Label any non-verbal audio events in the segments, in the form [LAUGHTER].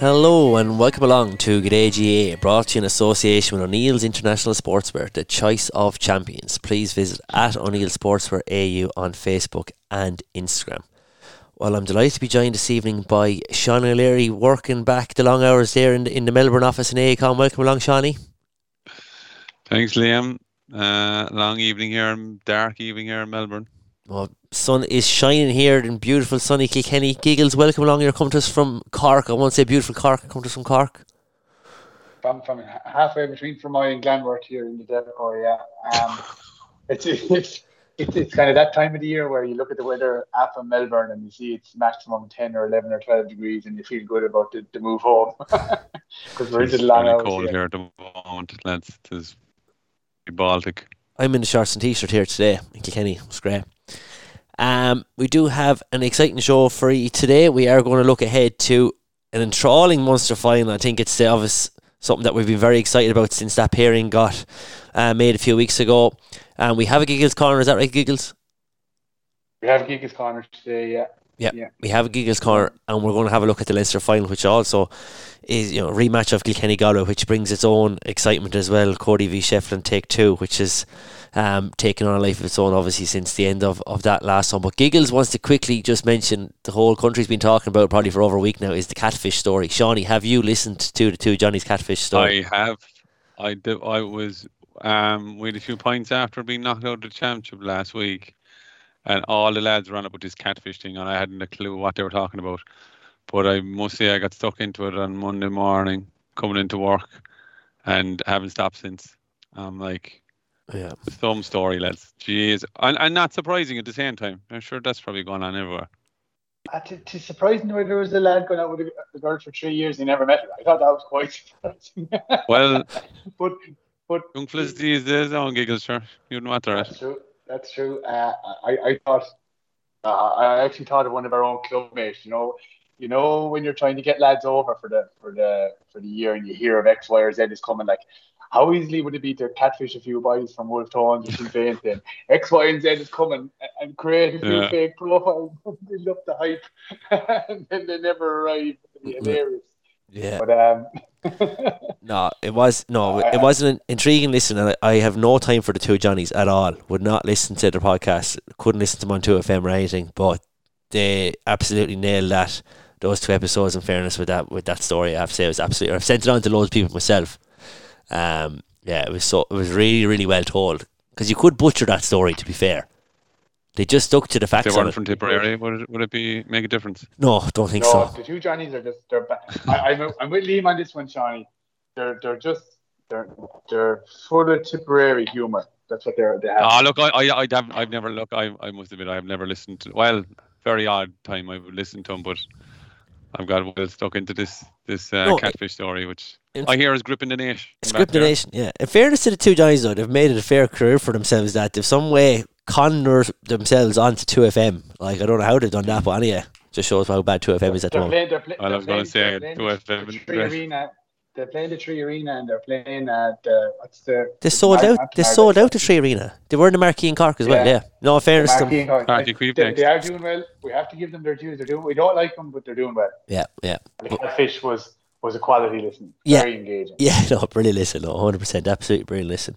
Hello and welcome along to G'day GA, brought to you in association with O'Neill's International Sportswear, the choice of champions. Please visit at O'Neill Sportswear AU on Facebook and Instagram. Well, I'm delighted to be joined this evening by Sean O'Leary, working back the long hours there in the, in the Melbourne office in AECOM. Welcome along, Shawnee. Thanks, Liam. Uh, long evening here, dark evening here in Melbourne. Well, sun is shining here in beautiful sunny Kilkenny. Giggles, welcome along. You're coming to us from Cork. I won't say beautiful Cork, come to us from Cork. From, from halfway between Fermoy and Glanworth here in the Delacour, yeah. Um, [LAUGHS] it's, it's it's, it's kind of that time of the year where you look at the weather up in Melbourne and you see it's maximum 10 or 11 or 12 degrees and you feel good about the, the move home [LAUGHS] because we're into the long hours cold here. here at the moment, lads. It is Baltic. I'm in the shorts and t-shirt here today in Kilkenny. It's great. Um, we do have an exciting show for you today. We are going to look ahead to an enthralling Munster final. I think it's the obvious something that we've been very excited about since that pairing got uh, made a few weeks ago. And we have a Giggles corner. Is that right, Giggles? We have Gigas Corner today, yeah. Yeah, Yeah. we have a Giggles corner, and we're going to have a look at the Leinster final, which also is you know a rematch of Kilkenny Galway, which brings its own excitement as well. Cody v Shefflin take two, which is um, taken on a life of its own, obviously since the end of, of that last one. But Giggles wants to quickly just mention the whole country's been talking about probably for over a week now is the catfish story. Shawnee, have you listened to the two Johnny's catfish story? I have. I did. I was. Um, we had a few points after being knocked out of the championship last week, and all the lads ran up with this catfish thing, and I hadn't a clue what they were talking about. But I must say, I got stuck into it on Monday morning, coming into work, and haven't stopped since. I'm like, yeah. some story, lads. Jeez, and, and not surprising at the same time. I'm sure that's probably going on everywhere. Uh, to, to surprising the way there was a lad going out with a, a girl for three years and he never met her. I thought that was quite surprising. [LAUGHS] Well, but but young fellas these days, on giggles, sure. You know what they're That's true. That's true. Uh, I, I thought, uh, I actually thought of one of our own clubmates. You know, you know when you're trying to get lads over for the for the for the year, and you hear of X, Y, or Z is coming. Like, how easily would it be to catfish a few boys from Wolfe Tones or Sinn Féin? Then X, Y, and Z is coming and- and create a few Yeah. fake profiles, [LAUGHS] build up the hype, and [LAUGHS] then they never arrive. It'd be hilarious. Yeah. But um, [LAUGHS] No, it was no, it wasn't an intriguing listen, and I, I have no time for the two Johnnies at all. Would not listen to the podcast. Couldn't listen to them on two FM or anything. But they absolutely nailed that those two episodes. In fairness, with that with that story, I have to say it was absolutely. I've sent it on to loads of people myself. Um, yeah, it was so it was really really well told because you could butcher that story. To be fair, they just stuck to the If they facts weren't from Tipperary, would it, would it be make a difference? No, don't think no, so. the two Johnnies are just they're. Ba- I, I'm I'm with Liam on this one, Shawnee. They're they're just they're they're full of Tipperary humour. That's what they're they have. Ah, look, I, I, I'd have, I've never look. I, I must admit, I've never listened to. Well, very odd time I've listened to them, but I've got well stuck into this this uh, No, catfish story, which in- I hear is gripping the nation. back Script the. Nation, yeah. In fairness to the two Johnnies, though, they've made it a fair career for themselves that they've some way conned themselves onto 2FM. Like, I don't know how they've done that, but anyway, just shows how bad 2FM is at the they're moment. playing. They're play, Well, I they're was gonna say, they're two the- FM the Tree Dress. Arena. They're playing the 3Arena and they're playing at the what's the They sold out. They sold out the 3Arena. They were in the Marquee in Cork as well. Yeah. Yeah. No, in the fairness to them. Cork. Marquee They, they, they are doing well. We have to give them their dues. They're doing. We don't like them, but they're doing well. Yeah, yeah, The Catfish was was a quality listen. Yeah. Very engaging. [LAUGHS] yeah. No, brilliant listen. No, hundred percent, absolutely brilliant listen.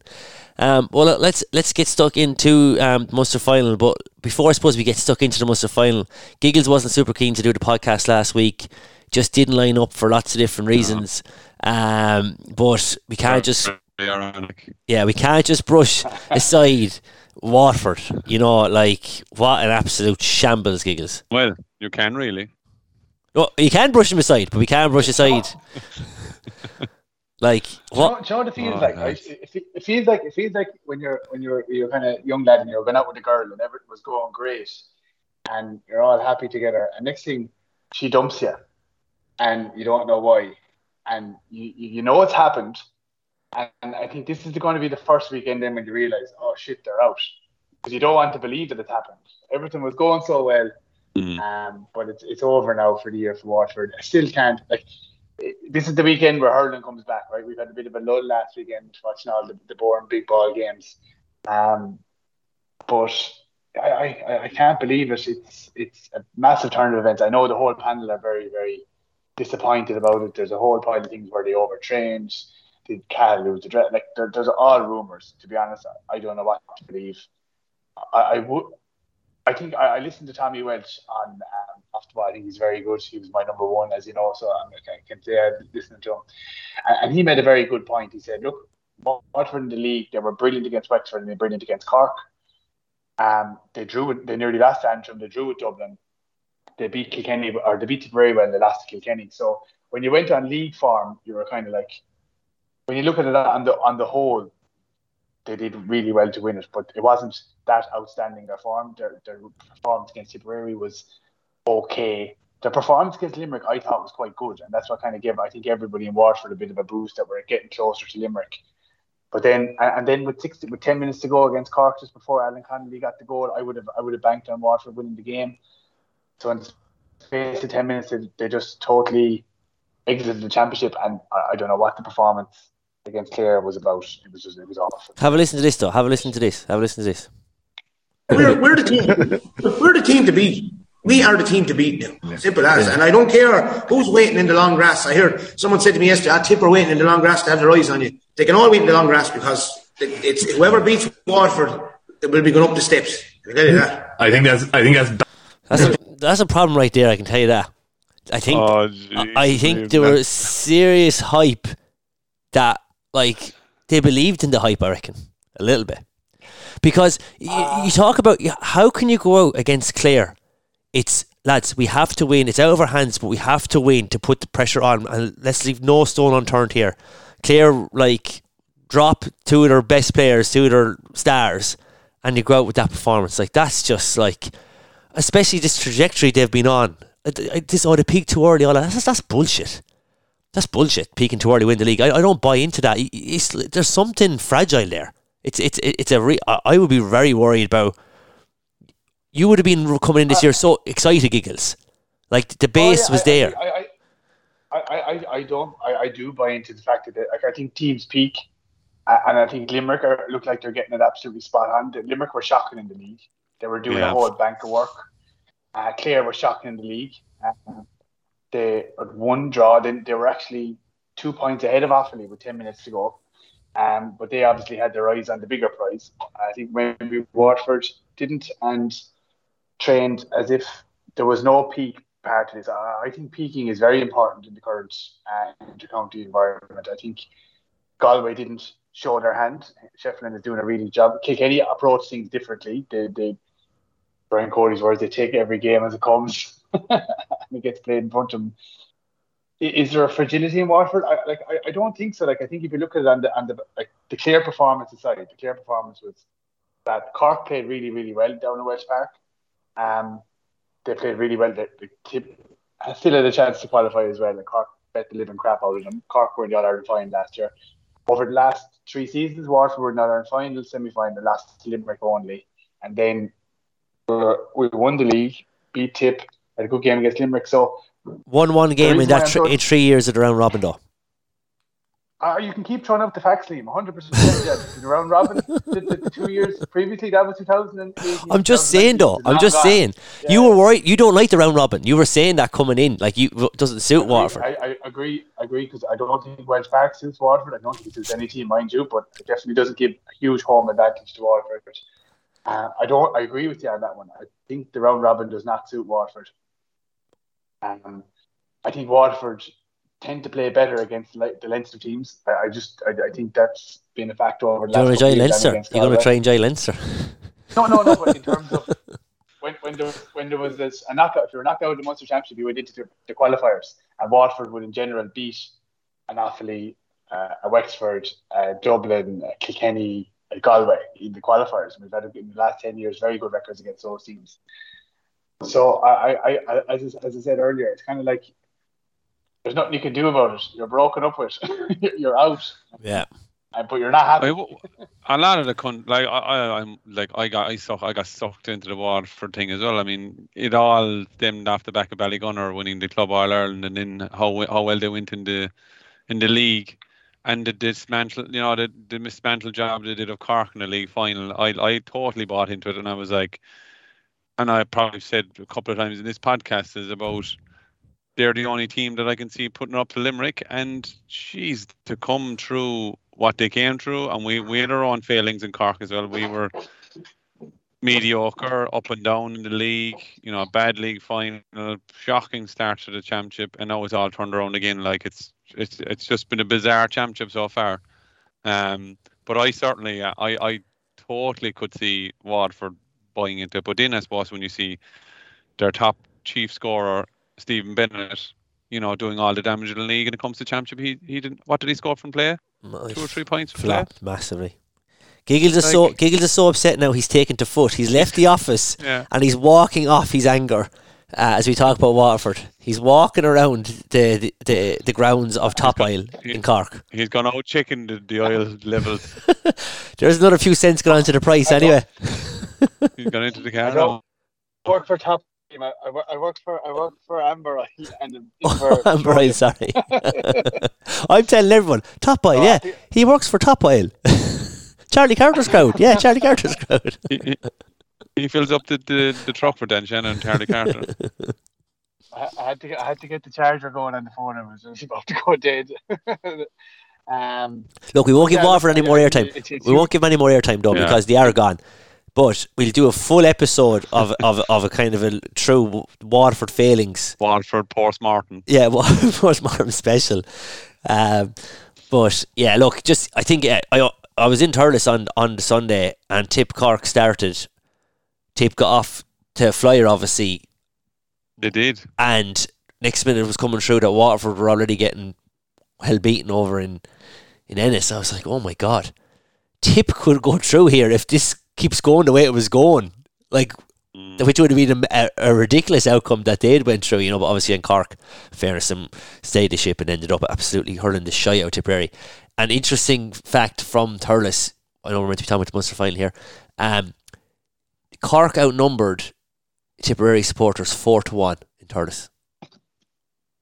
Um, well, let's let's get stuck into um Munster final. But before I suppose we get stuck into the Munster final, Giggles wasn't super keen to do the podcast last week. Just didn't line up for lots of different reasons. Um, but we can't just ironic. yeah, we can't just brush [LAUGHS] aside Watford. You know, like what an absolute shambles, Giggles. Well, you can really. No, you can brush them aside, but we can't brush aside. [LAUGHS] like Do you know, what? do you know what it feels Oh, like? nice. Right? It, it feels like it feels like when you're when you're you're kind of young lad and you're going out with a girl and everything was going great, and you're all happy together, and next thing she dumps you, and you don't know why, and you you, you know it's happened, and I think this is going to be the first weekend then when you realize, oh shit, they're out, because you don't want to believe that it happened. Everything was going so well, Mm. um, but it's it's over now for the year for Watford. I still can't like. This is the weekend where hurling comes back, right? We've had a bit of a lull last weekend watching all the, the boring big ball games, um, but I, I, I can't believe it. It's it's a massive turn of events. I know the whole panel are very very disappointed about it. There's a whole pile of things where they overtrained. Did Cal lose the dress? Like there, there's all rumors. To be honest, I, don't know what to believe. I would. I think I, I, listened to Tommy Walsh on um, after I think he's very good. He was my number one, as you know, so I'm, I can say I listening to him, and, and, he made a very good point. He said, "Look, Waterford in the league, they were brilliant against Wexford and they were brilliant against Cork. Um, they drew. They nearly lost Antrim. They drew with Dublin. They beat Kilkenny, or they beat very well. They lost to Kilkenny. So when you went on league form, you were kind of like, when you look at it on the on the whole, they did really well to win it, but it wasn't that outstanding their form. Their, their performance against Tipperary was okay. The performance against Limerick, I thought, was quite good, and that's what kind of gave I think everybody in Waterford a bit of a boost that we're getting closer to Limerick. But then, and then with six, with ten minutes to go against Cork, just before Alan Connolly got the goal, I would have, I would have banked on Waterford winning the game. So in the space of ten minutes, they, they just totally exited the championship, and I, I, don't know what the performance against Clare was about. It was just, it was awful. Have a listen to this, though. Have a listen to this. Have a listen to this. We're, we're the team. we're the team to beat. We are the team to beat now. Simple as. Yeah. And I don't care who's waiting in the long grass. I heard someone said to me yesterday, "I tip are waiting in the long grass to have their eyes on you." They can all wait in the long grass because it's whoever beats Waterford will be going up the steps. I tell you that. I think that's. I think that's. That's a, that's a problem right there. I can tell you that. I think. Oh, geez, I think there was serious hype that like they believed in the hype. I reckon a little bit because you, talk about how can you go out against Clare it's lads, we have to win. It's out of our hands, but we have to win to put the pressure on. And let's leave no stone unturned here. Clare, like, drop two of their best players, two of their stars, and you go out with that performance. Like, that's just like, especially this trajectory they've been on. This, oh, they peaked too early. All that. That's, that's bullshit. That's bullshit. Peaking too early, win the league. I, I don't buy into that. It's, there's something fragile there. It's it's it's a. Re- I would be very worried about you would have been coming in this uh, year so excited, giggles. Like the base oh, yeah, was I, there. I, I, I, I, don't. I, I do buy into the fact that like I think teams peak, and I think Limerick are, look like they're getting it absolutely spot on. Limerick were shocking in the league. They were doing yeah. a whole bank of work. Uh, Clare were shocking in the league. Uh, they had one draw. Then they were actually two points ahead of Offaly with ten minutes to go. Um, but they obviously had their eyes on the bigger prize. I think maybe Waterford didn't, and trained as if there was no peak part of this. I think peaking is very important in the current uh, intercounty environment. I think Galway didn't show their hand. Shefflin is doing a really job. Kilkenny approach things differently. They, they Brian Cody's words, they take every game as it comes [LAUGHS] and it gets played in front of them. Is there a fragility in Waterford? I, like I, I don't think so. Like I think if you look at it on the on the like the Clare performance aside, the Clare performance was that Cork played really really well down in Walsh Park. Um, they played really well. They, they still had a chance to qualify as well. And Cork bet the living crap out of them. Cork were in the All Ireland final last year. Over the last three seasons, Waterford were in the All Ireland final, semi final, the last Limerick only. And then we won the league, beat Tip, had a good game against Limerick. So, 1 1 game in that tr- in three years at the round robin, though. Uh, you can keep throwing out the facts, Liam. 100%. Yeah, [LAUGHS] the round robin, the, the, two years previously, that was 2018. I'm just saying, though. I'm just gone. saying. Yeah. You were worried. You don't like the round robin. You were saying that coming in, like you doesn't suit I Waterford. I, I agree. I agree because I don't think Walsh Park suits Waterford. I don't think it suits any team, mind you, but it definitely doesn't give a huge home advantage to Waterford. Uh, I don't. I agree with you on that one. I think the round robin does not suit Waterford. Um, I think Waterford tend to play better against the Leinster teams. I, I just I, I, think that's been a factor over the last. You want to Leinster? You're going to try and join Leinster? No, no, no. But in [LAUGHS] terms of when when there when there was this a knockout, if you were knocked out of the Munster Championship, you went into the, the qualifiers, and Waterford would in general beat an Offaly, uh, a Wexford, uh, Dublin, uh, Kilkenny, Galway in the qualifiers. We've had in the last ten years very good records against those teams. So I, I, I as, as I said earlier, it's kind of like there's nothing you can do about it. You're broken up with. [LAUGHS] you're out. Yeah. And, but you're not happy. a lot of the con- like I, I I'm like I got I suck I got sucked into the Waterford thing as well. I mean, it all stemmed off the back of Ballygunner winning the Club All Ireland and then how how well they went in the in the league and the dismantle you know the the mismantle job they did of Cork in the league final. I I totally bought into it and I was like, and I probably said a couple of times in this podcast is about they're the only team that I can see putting up to Limerick. And she's to come through what they came through, and we we had our own failings in Cork as well. We were mediocre, up and down in the league. You know, a bad league final, shocking start to the championship, and now it's all turned around again. Like it's it's it's just been a bizarre championship so far. Um, but I certainly, uh, I I totally could see Waterford buying into it. But then I suppose when you see their top chief scorer Stephen Bennett, you know, doing all the damage in the league when it comes to championship, he he didn't. What did he score from play? Two or three points from play. Massively. Giggles is so Giggles is so upset now. He's taken to foot. He's left the office [LAUGHS] Yeah. and he's walking off his anger. Uh, as we talk about Waterford, he's walking around the the, the, the grounds of Top Oil in Cork. He's gone out checking the, the oil [LAUGHS] levels. There's another few cents gone onto the price I anyway. [LAUGHS] [LAUGHS] He's gone into the car now. work for Top. Team. I, I, wor- I worked for I worked for Amber and [LAUGHS] for Amber Oil, sorry. [LAUGHS] I'm telling everyone, Top Oil, yeah. He works for Top Oil. Charlie Carter's crowd. Yeah, Charlie Carter's crowd. He, he, he fills up the, the, the truck for Dan Shanahan and Charlie Carter. I, I had to get, I had to get the charger going on the phone. I was just about to go dead. um, Look, we won't give Yeah, Waterford any more airtime. We won't give any more airtime though Yeah. because they are gone. But we'll do a full episode of, [LAUGHS] of, of a kind of a true Waterford failings. Waterford, Portsmouth. Yeah, [LAUGHS] postmortem special. Um, but yeah, look, just I think uh, I I was in Thurles on on the Sunday and Tip Cork started. Tip got off to flyer obviously, They did. and next minute it was coming through that Waterford were already getting hell beaten over in in Ennis. I was like, oh my god, Tip could go through here if this keeps going the way it was going. Like Mm. which would have been a, a ridiculous outcome that they'd went through, you know. But obviously, in Cork, fairness, them stayed the ship and ended up absolutely hurling the shy out of Tipperary. An interesting fact from Thurles, I know we're meant to be talking about the Munster final here. Um, Cork outnumbered Tipperary supporters four to one in Thurles.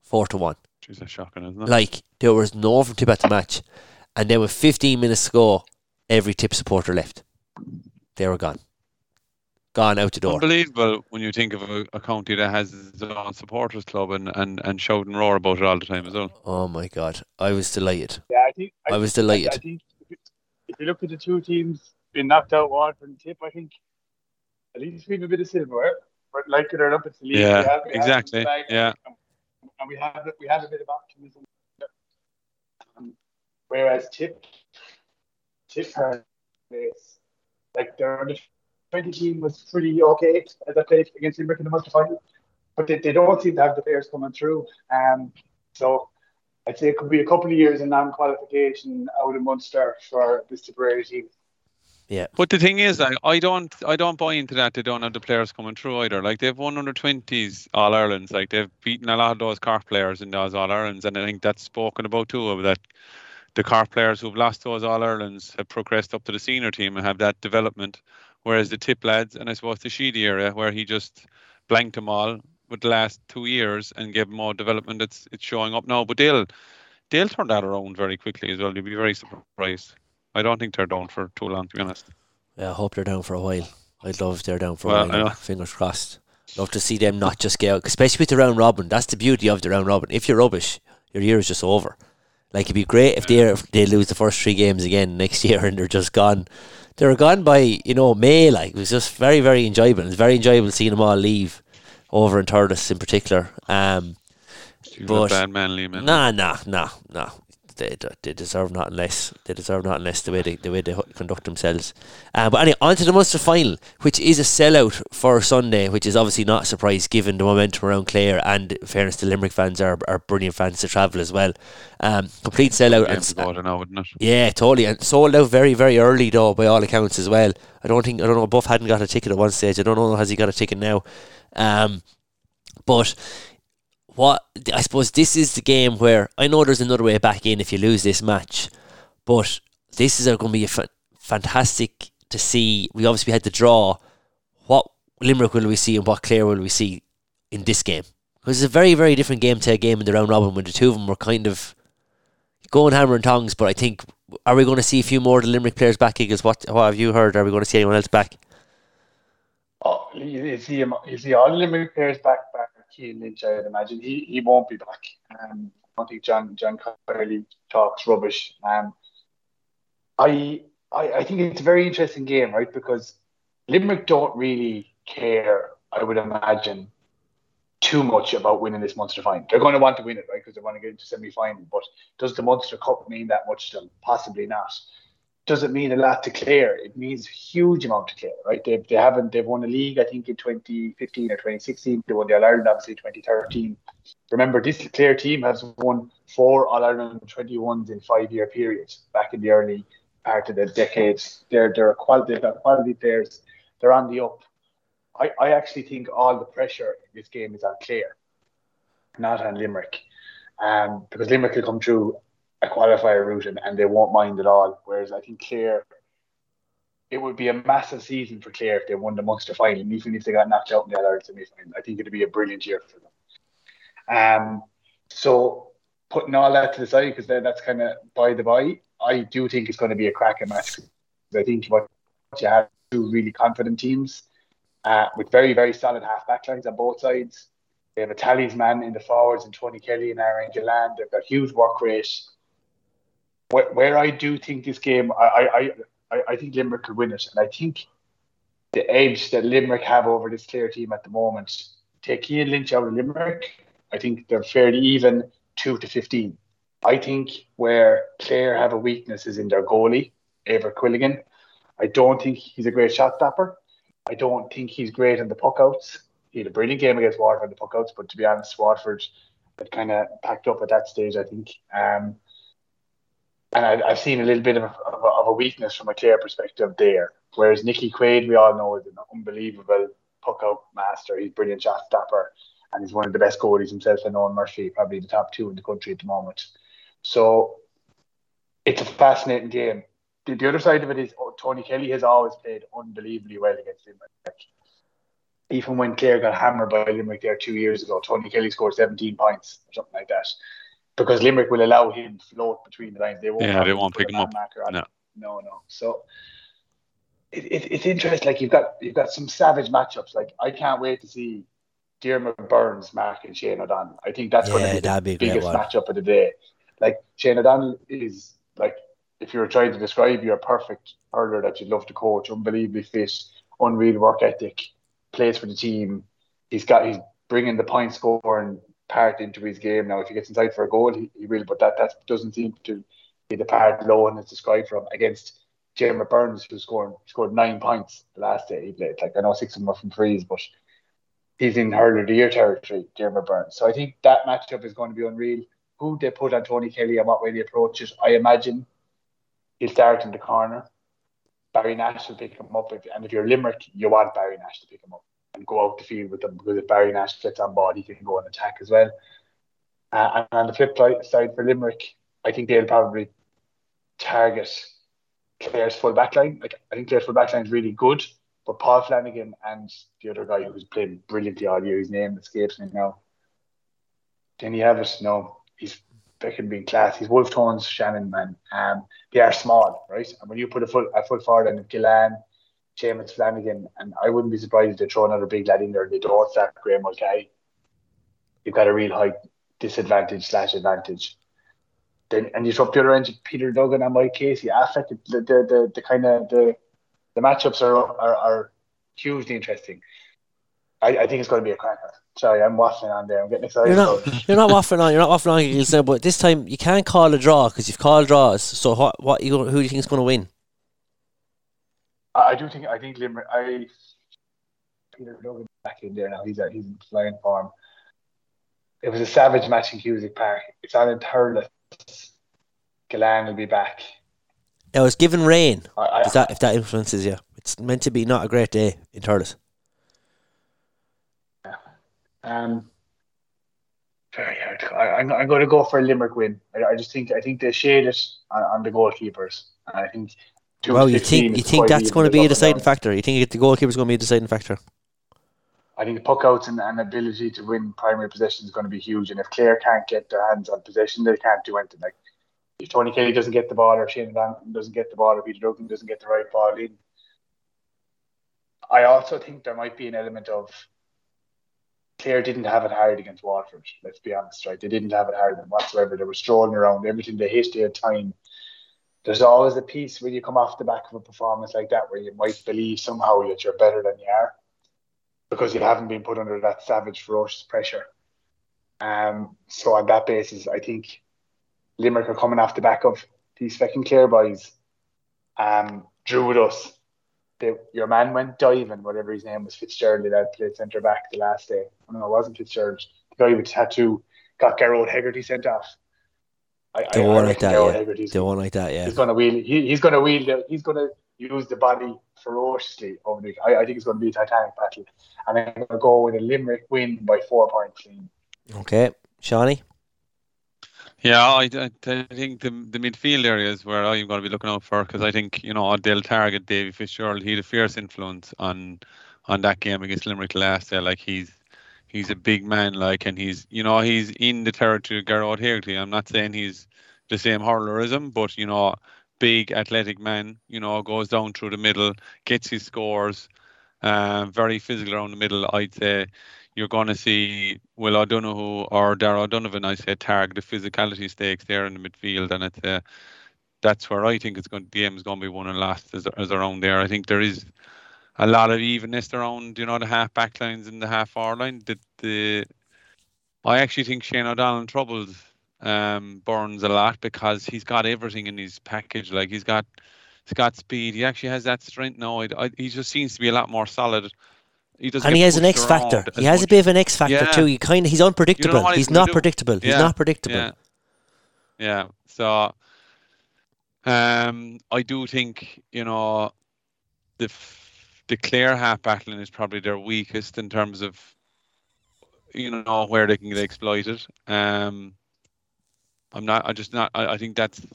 Four to one. Jeez, that's shocking, isn't it? Like there was no from Tip at the match, and then with 15 minutes to go, every Tip supporter left. They were gone, gone out the door. Unbelievable when you think of a, a county that has its own supporters club and, and, and shout and roar about it all the time as well. Oh my god, I was delighted. yeah, I think I was I, I delighted. think if you- look at the two teams being knocked out, Waterford and Tip, I think at least we have a bit of silverware. But like it or not, it's the league. Yeah, have, we have exactly, yeah. and, and we have we have a bit of optimism. Um, whereas Tip, Tip has this, like their under twenty team was pretty okay as I played against Limerick in the Munster final, but they, they don't seem to have the players coming through. Um, so I'd say it could be a couple of years in non-qualification out of Munster for this Tipperary team. Yeah. But the thing is, I, I don't I don't buy into that. They don't have the players coming through either. Like they've won under twenties All Irelands. Like they've beaten a lot of those Cork players in those All Irelands, and I think that's spoken about too. Of that, the Cork players who've lost those All Irelands have progressed up to the senior team and have that development. Whereas the Tip lads, and I suppose the Sheedy area, where he just blanked them all with the last two years and gave more development. It's it's showing up now. But they'll they'll turn that around very quickly as well. You'll be very surprised. I don't think they're down for too long, to be honest. Yeah, I hope they're down for a while. I'd love if they're down for Well, a while. Fingers crossed. Love to see them not just get out, especially with the round robin. That's the beauty of the round robin. If you're rubbish, your year is just over. Like it'd be great if they if they lose the first three games again next [LAUGHS] year and they're just gone. They were gone by you know May. Like it was just very very enjoyable. It was very enjoyable seeing them all leave over in Thurles in particular. Um, But- a bad man, Liam. isn't Nah, nah, nah, nah. They, they deserve nothing less. They deserve nothing less the way they the way they conduct themselves. Uh, but anyway, on to the Munster final, which is a sellout for Sunday, which is obviously not a surprise given the momentum around Clare and in fairness to Limerick fans are, are brilliant fans to travel as well. Um, complete sellout. And, now, wouldn't it? yeah, totally. And sold out very, very early though, by all accounts as well. I don't think I don't know. Buff hadn't got a ticket at one stage. I don't know has he got a ticket now. Um, but what I suppose this is the game where I know there's another way back in if you lose this match, but this is going to be a fa- fantastic to see. We obviously had the draw. What Limerick will we see and what Clare will we see in this game? Because it's a very, very different game to a game in the round robin when the two of them were kind of going hammer and tongs. But I think are we going to see a few more of the Limerick players back? Eagles, what what have you heard? Are we going to see anyone else back? Oh, see him, you see all the Limerick players back, back. Lynch, I'd imagine. He he won't be back. Um, I don't think John John Kiely talks rubbish. Um, I, I I think it's a very interesting game, right? Because Limerick don't really care, I would imagine, too much about winning this Munster final. They're going to want to win it, right? Because they want to get into semi final. But does the Munster Cup mean that much to them? Possibly not does it mean a lot to Clare? It means a huge amount to Clare, right? They, they haven't they've won a league I think in 2015 or 2016. They won the All Ireland obviously 2013. Remember this Clare team has won four All Ireland 21s in five year periods back in the early part of the decades. They're they're quality they've quality players. They're on the up. I, I actually think all the pressure in this game is on Clare, not on Limerick. Um, because Limerick will come through a qualifier route and, they won't mind at all. Whereas I think Clare, it would be a massive season for Clare if they won the Munster final, and even if they got knocked out in the other semi final. I think it'd be a brilliant year for them. Um, so putting all that to the side because that's kind of by the by. I do think it's going to be a cracking match. I think what you have two really confident teams uh, with very very solid half back lines on both sides. They have a talisman in the forwards and Tony Kelly and Aaron Gillane. They've got huge work rate where, where I do think this game, I, I, I, think Limerick could win it, and I think the edge that Limerick have over this Clare team at the moment, take Cian Lynch out of Limerick, I think they're fairly even two to fifteen. I think where Clare have a weakness is in their goalie, Eibhear Quilligan. I don't think he's a great shot stopper. I don't think he's great in the puckouts. He had a brilliant game against Waterford in the puckouts, but to be honest, Waterford had kind of packed up at that stage. I think. Um, and I, have seen a little bit of a, of a, weakness from a Clare perspective there. Whereas Nicky Quaid, we all know, is an unbelievable puck out master. He's a brilliant shot stopper, and he's one of the best goalies himself. And Eoin Murphy, probably the top two in the country at the moment. So it's a fascinating game. The, the other side of it is oh, Tony Kelly has always played unbelievably well against Limerick. Even when Clare got hammered by Limerick there two years ago, Tony Kelly scored 17 points or something like that because Limerick will allow him to float between the lines. They won't. Yeah, they won't pick him up. No. no, no. So it, it, it's interesting. Like you've got you've got some savage matchups. Like I can't wait to see Diarmaid Byrnes, Mark and Shane O'Donnell. I think that's yeah, going to be the be biggest matchup of the day. Like Shane O'Donnell is like if you were trying to describe your perfect hurler that you'd love to coach, unbelievably fit, unreal work ethic, plays for the team. He's got he's bringing the point scoring part into his game. Now, if he gets inside for a goal, he, he will, but that, that doesn't seem to be the part Lohan has described from against Diarmaid Byrnes, who scored scored nine points the last day he played. Like I know six of them were from frees, but he's in hurler of the year territory, Diarmaid Byrnes. So I think that matchup is going to be unreal. Who they put on Tony Kelly and what way they approach it, I imagine he'll start in the corner. Barry Nash will pick him up, if, and if you're Limerick, you want Barry Nash to pick him up and go out the field with them because if Barry Nash gets on board, he can go and attack as well. Uh, and on the flip side for Limerick, I think they'll probably target Clare's full back line. Like I think Clare's full back line is really good, but Paul Flanagan and the other guy who's played brilliantly all year, his name escapes me now. Then you have. No, he's fucking being class. He's Wolfe Tones, Shannon, man. Um, they are small, right? And when you put a full a full forward and Gillane, Seamus Flanagan, and I wouldn't be surprised if they throw another big lad in there and they don't start Graeme Mulcahy. You've got a real high disadvantage slash advantage. Then and you up the other end, of Peter Duggan and Mike Casey. Affect the the the, the kind of the the matchups are, are are hugely interesting. I, I think it's going to be a cracker. Sorry, I'm waffling on there. I'm getting excited. You're not, you're not waffling on. You're not waffling on. But this time you can't call a draw because you've called draws. So what? What you? Who do you think is going to win? I, do think I think Limerick. I Peter Duggan back in there now. He's he's in flying form. It was a savage match in Cusack Park. It's on in Thurles. Gillane will be back. It was given rain. I, I, if that if that influences you, it's meant to be not a great day in Thurles. Yeah. Um. Very hard. I, am I'm, I'm going to go for a Limerick win. I, I just think I think they shade it on, on the goalkeepers. I think well, you think you think that's going to be a deciding factor? You think the goalkeeper is going to be a deciding factor? I think the puck outs and, and ability to win primary possession is going to be huge. And if Clare can't get their hands on possession, they can't do anything. Like if Tony Kelly doesn't get the ball, or Shane Van doesn't get the ball, or Peter Duggan doesn't get the right ball in, I also think there might be an element of Clare didn't have it hard against Waterford. Let's be honest, right? They didn't have it hard whatsoever. They were strolling around. Everything they hit, their time. There's always a piece when you come off the back of a performance like that where you might believe somehow that you're better than you are because you haven't been put under that savage, ferocious pressure. Um, so on that basis, I think Limerick are coming off the back of these fucking Clare boys. Um, drew with us. They, your man went diving, whatever his name was, Fitzgerald, that played centre back the last day. Oh, no, it wasn't Fitzgerald. The guy with the tattoo got Gearóid Hegarty sent off. I, the I, one I like that, yeah. The one like that, yeah. He's gonna wheel. He, he's gonna wheel. The, he's gonna use the body ferociously over the. I, I think it's going to be a titanic battle, and I'm going to go with a Limerick win by four points. Okay, Shawnee. Yeah, I, I, think the the midfield areas where I'm going to be looking out for because I think you know they'll target Davy Fitzgerald. He had a fierce influence on on that game against Limerick last year. Like he's he's a big man, like, and he's you know he's in the territory of Gearóid Hegarty. I'm not saying he's the same hurler as him, but you know big athletic man, you know, goes down through the middle, gets his scores, uh, very physical around the middle. I'd say you're going to see Will O'Donoghue or Darragh O'Donovan, I say, target the physicality stakes there in the midfield, and it's uh, that's where I think it's going. The game is going to be won and lost as, as around there. I think there is a lot of evenness around, you know, the half back lines and the half forward line. The, the I actually think Shane O'Donnell troubles um, Byrnes a lot because he's got everything in his package. Like he's got he's got speed. He actually has that strength now. I, I, he just seems to be a lot more solid. He and he has an X factor. He has much. a bit of an X factor yeah. too. He kind of he's unpredictable. You know he's, he's not predictable. Yeah. He's not predictable. Yeah. yeah. So um, I do think you know the the Clare half battling is probably their weakest in terms of you know where they can get exploited. Um, I'm not. I just not. I, I think that's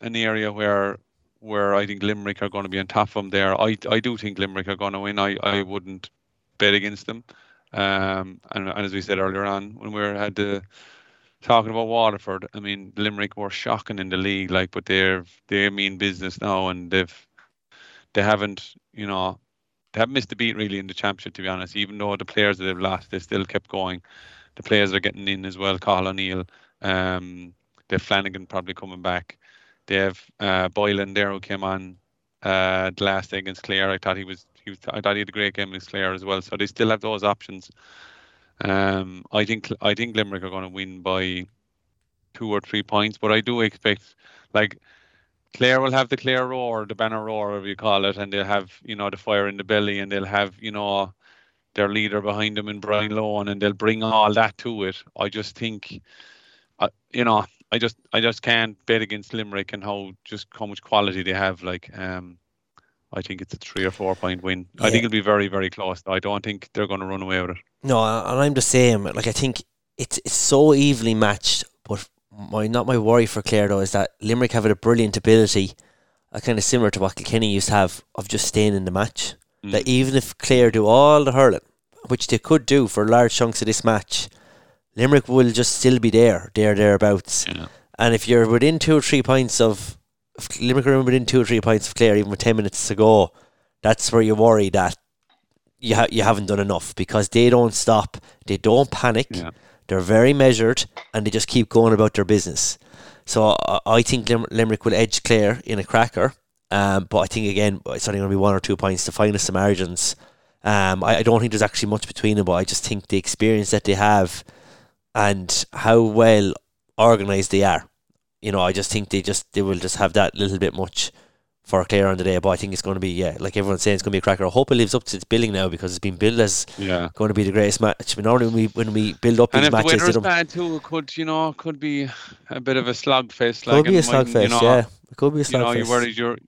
an area where where I think Limerick are going to be on top of them there. I I do think Limerick are going to win. I, I wouldn't bet against them. Um, and, and as we said earlier on when we were had the talking about Waterford, I mean Limerick were shocking in the league, like, but they're they mean business now, and they've they haven't, you know, they haven't missed a beat really in the championship. To be honest, even though the players that they've lost, they still kept going. The players are getting in as well. Carl O'Neill, um, they have Flanagan probably coming back. They have uh, Boylan there who came on uh, the last day against Clare. I thought he was he was I thought he had a great game against Clare as well. So they still have those options. Um, I think I think Limerick are going to win by two or three points, but I do expect like Clare will have the Clare roar, the banner roar, whatever you call it, and they'll have you know the fire in the belly, and they'll have you know their leader behind them in Brian Lohan, and they'll bring all that to it. I just think, uh, you know, I just I just can't bet against Limerick and how just how much quality they have. Like um, I think it's a three or four point win. Yeah. I think it'll be very very close. I don't think they're going to run away with it. No, and I'm the same. Like I think it's it's so evenly matched. But my not my worry for Clare though is that Limerick have a brilliant ability, uh, kind of similar to what Kilkenny used to have of just staying in the match. Mm. That even if Clare do all the hurling, which they could do for large chunks of this match Limerick will just still be there, there, thereabouts. Yeah. And if you're within two or three points of, if Limerick are within two or three points of Clare, even with 10 minutes to go, that's where you worry that you, ha- you haven't done enough because they don't stop, they don't panic, yeah. They're very measured, and they just keep going about their business. So I think Lim- Limerick will edge Clare in a cracker. Um, but I think again it's only going to be one or two points to finest the margins. Um, I, I, don't think there's actually much between them, but I just think the experience that they have and how well organised they are. You know, I just think they just they will just have that little bit much for Clare on the day. But I think it's going to be yeah, like everyone's saying, it's going to be a cracker. I hope it lives up to its billing now because it's been billed as yeah. going to be the greatest match. But normally when we when we build up and these matches, and if the bad too, it could you know could be a bit of a slugfest. Could like, be a slugfest, you know, yeah. It could be a slugfest. You know, you're worried you're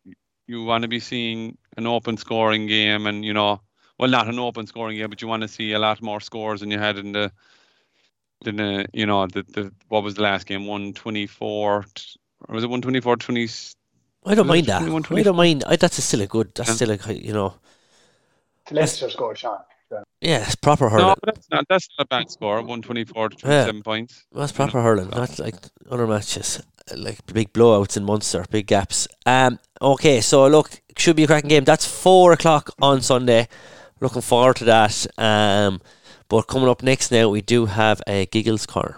you want to be seeing an open scoring game, and you know, well, not an open scoring game, but you want to see a lot more scores than you had in the then uh, you know the, the what was the last game 124 or was it 124 20 I don't mind that. I don't mind. I, that's still a good. That's yeah. still a you know. Leicester score, Sean. Yeah, it's proper hurling. No, that's not that's not a bad score. One twenty four to twenty seven yeah. points. That's proper hurling. Not like other matches, like big blowouts in Munster, big gaps. Um. Okay, so look, should be a cracking game. That's four o'clock on Sunday. Looking forward to that. Um But coming up next now, we do have a Giggles Corner.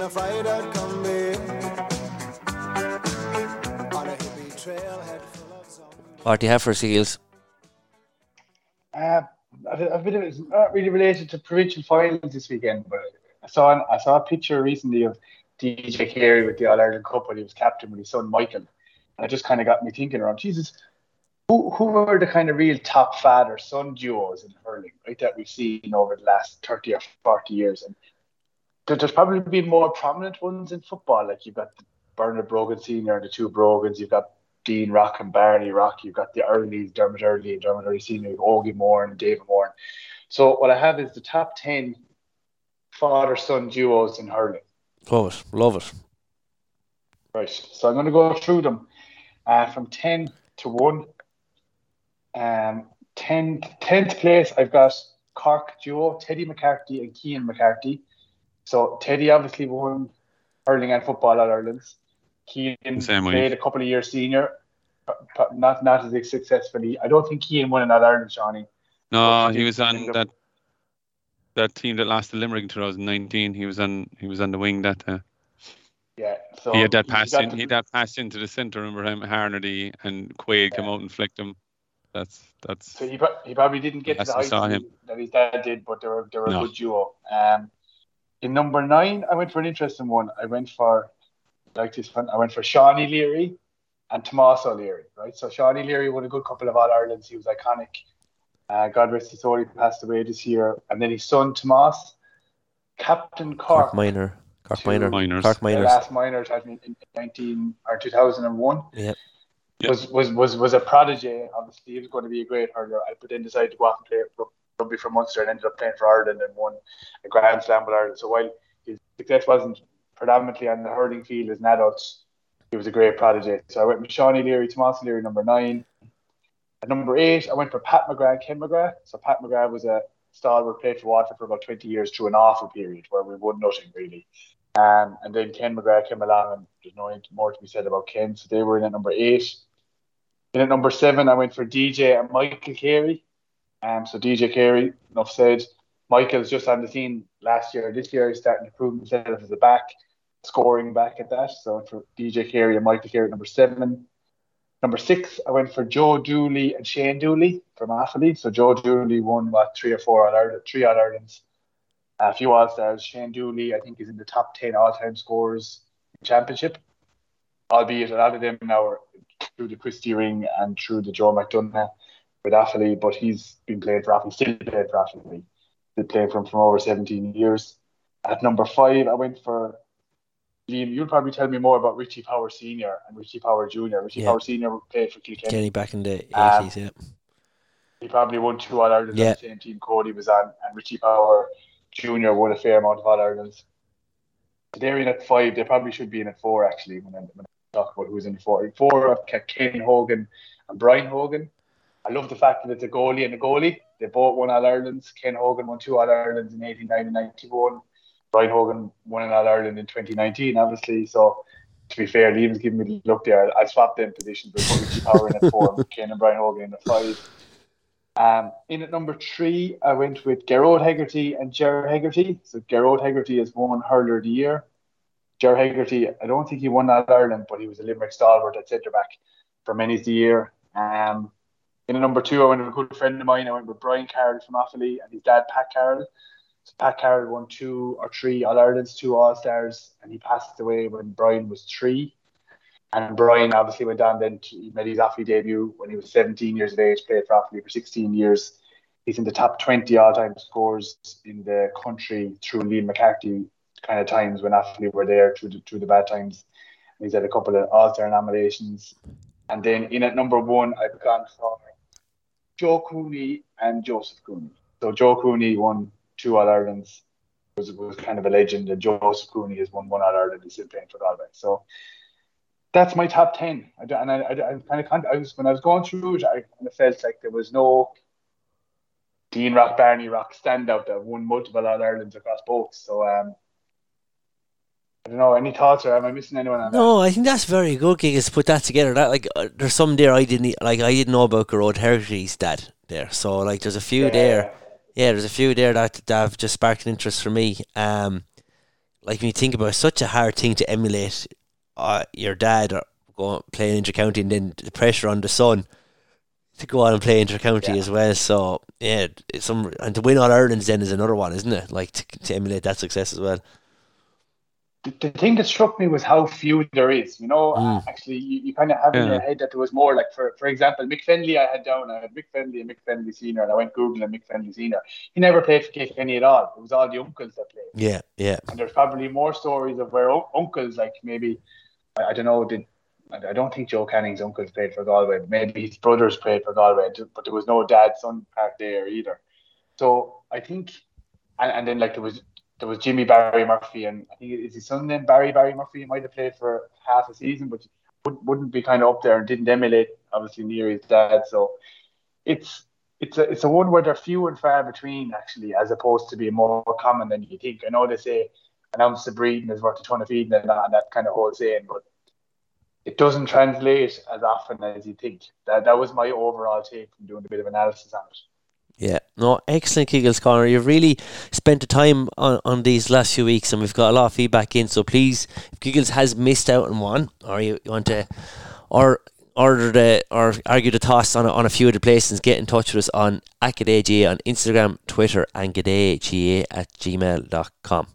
In a Friday combi on a hippie trailhead full of What do you have for Giggles? Uh, I've been it's not really related to provincial finals this weekend, but I saw I saw a picture recently of DJ Carey with the All Ireland Cup when he was captain with his son Michael, and it just kind of got me thinking around Jesus. Who, who are the kind of real top father son duos in hurling, right? That we've seen over the last thirty or forty years, and there's probably been more prominent ones in football. Like you've got the Bernard Brogan Senior and the two Brogans. You've got Dean Rock and Barney Rock. You've got the early Dermot Earley and Dermot Earley Senior, Ogie Moore and David Moore. So what I have is the top ten father son duos in hurling. Love it, love it. Right. So I'm going to go through them uh, from ten to one. Um, 10th, 10th place, I've got Cork duo, Teddy McCarthy and Cian McCarthy. So Teddy obviously won hurling and football at Ireland's. Cian Same played way. a couple of years senior, but not not as successfully. I don't think Cian won in that Ireland, Shawnee. No, he was on that that team that lost to Limerick in 2019. He was on he was on the wing that. Uh, yeah, so he had that pass in. He had that pass into the centre. Remember him, Harnedy and Quaid yeah. come out and flicked him. That's that's. So he, he probably didn't get to the heights that his dad did, but they were they were no. a good duo. Um, in number nine, I went for an interesting one. I went for like this one. I went for Shawnee Leary and Tomas O'Leary, right? So Shawnee Leary won a good couple of All Irelands. He was iconic. Uh, God rest his soul, he passed away this year. And then his son Tomas, Captain Cork. Cork Minor. Cork Minor. Minors. Cork Minors. last Minors in, in 19 or 2001. Yep. Yep. Was, was was was a prodigy. Obviously, he was going to be a great hurler. But then decided to go out and play rugby for Munster and ended up playing for Ireland and won a Grand Slam with Ireland. So while his success wasn't predominantly on the hurling field as an adult, he was a great prodigy. So I went with Shawnee Leary, Tomas Leary, number nine. At number eight, I went for Pat McGrath, Ken McGrath. So Pat McGrath was a stalwart, played for Waterford for about 20 years through an awful period where we won nothing really. Um, and then Ken McGrath came along, and there's no more to be said about Ken. So they were in at number eight. Then at number seven, I went for DJ and Michael Carey. Um, so DJ Carey, enough said. Michael's just on the scene last year. This year, he's starting to prove himself as a back, scoring back at that. So for DJ Carey and Michael Carey, number seven. Number six, I went for Joe Dooley and Shane Dooley from Offaly. So Joe Dooley won what three or four All Ireland, three All Irelands, a few All Stars. Shane Dooley, I think, is in the top ten all-time scorers in championship. Albeit a lot of them now are through the Christy Ring and through the Joe McDonagh with Offaly, but he's been playing for Offaly, still playing for Offaly. Been playing for him for over 17 years. At number five, I went for Liam, you'll probably tell me more about Richie Power Senior and Richie Power Junior. Richie yeah. Power Senior played for Kilkenny. Kenny back in the um, eighties, um, yeah. He probably won two All Irelands yeah. on the same team Cody was on, and Richie Power Junior won a fair amount of All Irelands. They're in at five. They probably should be in at four actually. When I, when I talk about who's in the four, four of Ken Hogan and Brian Hogan. I love the fact that it's a goalie and a goalie. They both won All Irelands. Ken Hogan won two All Irelands in 89 and 91. Brian Hogan won an All Ireland in 2019, obviously. So to be fair, Liam's giving me the look there. I swapped them positions, but put Richie Power in at four, Ken and Brian Hogan in at five. Um, in at number three, I went with Gearóid Hegarty and Ger Hegarty. So Gearóid Hegarty has won hurler of the year. Ger Hegarty, I don't think he won All Ireland, but he was a Limerick stalwart at centre back for many of the year. Um, in number two, I went with a good friend of mine. I went with Brian Carroll from Offaly and his dad, Pat Carroll. So Pat Carroll won two or three All Irelands, two All Stars, and he passed away when Brian was three. And Brian obviously went on then to, he made his Offaly debut when he was 17 years of age, played for Offaly for 16 years. He's in the top 20 all time scores in the country through Liam McCarthy kind of times when Offaly were there through the, through the bad times. And he's had a couple of All Star nominations. And then in at number one, I've gone for Joe Cooney and Joseph Cooney. So Joe Cooney won two All Irelands. Was was kind of a legend. And Joseph Cooney has won one All Ireland. He's still playing for Galway. So that's my top ten. I, and I, I, I kind of I was when I was going through it, I kind of felt like there was no Dean Rock, Barney Rock standout that won multiple All Irelands across both. So um, I don't know. Any thoughts, or am I missing anyone on No, I think that's very good, Gigas, to put that together. That like, uh, there's some there I didn't like. I didn't know about Gearóid Hegarty's dad there. So like, there's a few that? there. Yeah, there's a few there that, that have just sparked an interest for me. Um, like when you think about it, such a hard thing to emulate uh, your dad or go playing inter county and then the pressure on the son to go on and play inter county Yeah. as well. So yeah, it's some and to win all Ireland's then is another one, isn't it? Like to, to emulate that success as well. The, the thing that struck me was how few there is. You know, Mm. actually, you, you kind of have in your head that there was more. Like for for example, Mick Fennelly, I had down. I had Mick Fennelly and Mick Fennelly Senior, and I went googling Mick Fennelly Senior. He never played for Kilkenny at all. It was all the uncles that played. Yeah, yeah, And there's probably more stories of where un- uncles, like maybe, I, I don't know, did I I don't think Joe Canning's uncles played for Galway. Maybe his brothers played for Galway, but there was no dad son part there either. So I think, and, and then like there was there was Jimmy Barry Murphy, and I think is his son named Barry Barry Murphy. He might have played for half a season, but wouldn't, be kind of up there and didn't emulate obviously near his dad. So it's it's a it's a one where they're few and far between actually, as opposed to being more common than you think. I know they say an ounce of breeding is worth a ton of feeding and that, and that kind of whole saying, but it doesn't translate as often as you think. That that was my overall take from doing a bit of analysis on it. Yeah. No, excellent, Keagles Connor. You've really spent the time on, on these last few weeks, and we've got a lot of feedback in. So please, if Keagles has missed out on one, or you, you want to, or order the or argue the toss on a, on a few of the places, get in touch with us on AcadAGA on Instagram, Twitter, and gadayga at gmail.com.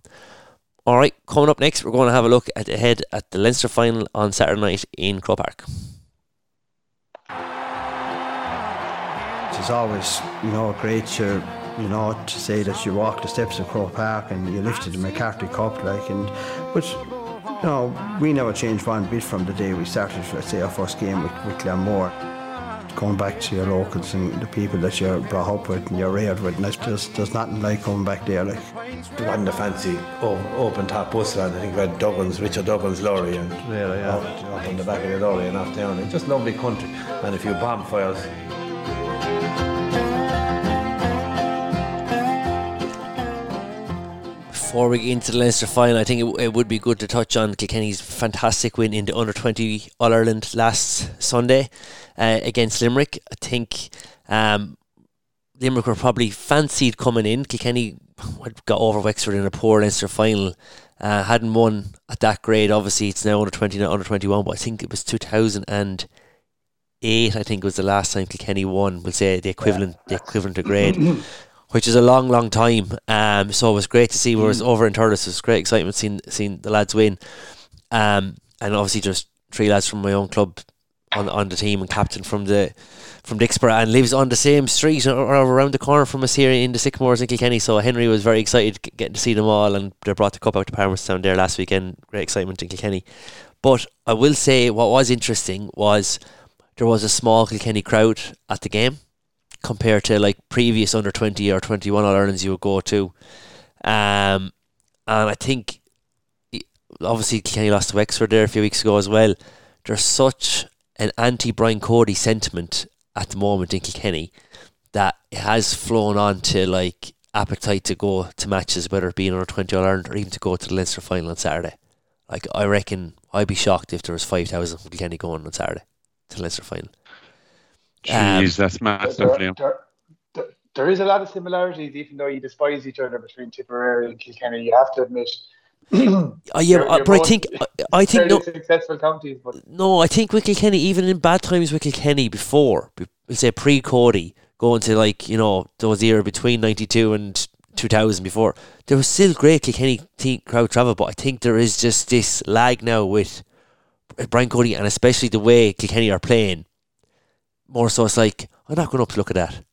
All right, coming up next, we're going to have a look at ahead at the Leinster final on Saturday night in Croke Park. It's always, you know, great to, you know, to say that you walk the steps of Croke Park and you lifted the McCarthy Cup, like, and, but, you know, we never changed one bit from the day we started, let's say, our first game with, with Glenmore. Going back to your locals and the people that you're brought up with and you're reared with, and there's, just, there's nothing like coming back there, like. It wasn't a fancy o- open top bus line. I think we had Dublin's, Richard Duggins' lorry and Really, yeah. up, up on the back of the lorry and off down. It's just lovely country and a few bonfires. Before we get into the Leinster final, I think it, it would be good to touch on Kilkenny's fantastic win in the under 20 All Ireland last Sunday uh, against Limerick. I think um, Limerick were probably fancied coming in. Kilkenny got over Wexford in a poor Leinster final. Uh, hadn't won at that grade. Obviously, it's now under 20, not under 21, but I think it was 2008, I think, was the last time Kilkenny won. We'll say the equivalent, the equivalent of grade which is a long, long time. Um, so it was great to see. Whereas over in Thurles, it was great excitement seeing seeing the lads win. Um, and obviously just three lads from my own club on on the team and captain from the from Dicksboro and lives on the same street or, or around the corner from us here in the Sycamores in Kilkenny. So Henry was very excited getting to see them all, and they brought the cup out to Palmerstown there last weekend. Great excitement in Kilkenny. But I will say what was interesting was there was a small Kilkenny crowd at the game compared to like previous under 20 or 21 All Irelands you would go to. Um, and I think obviously Kenny lost to Wexford there a few weeks ago as well. There's such an anti Brian Cody sentiment at the moment in Kilkenny that it has flown on to like appetite to go to matches, whether it be under 20 All Ireland or even to go to the Leinster final on Saturday. Like, I reckon I'd be shocked if there was 5,000 from Kilkenny going on Saturday to the Leinster final. Um, Jeez, that's massive, there, there, there, there is a lot of similarities, even though you despise each other between Tipperary and Kilkenny. You have to admit. Oh, yeah, You're- but, uh, you're but I think I, I think no, successful counties, but no, I think with Kilkenny, even in bad times with Kilkenny before, be- we'll say pre Cody, going to like you know those era between ninety two and two thousand before, there was still great Kilkenny team crowd travel, but I think there is just this lag now with Uh, Brian Cody and especially the way Kilkenny are playing. More so, it's like I'm not going up to look at that.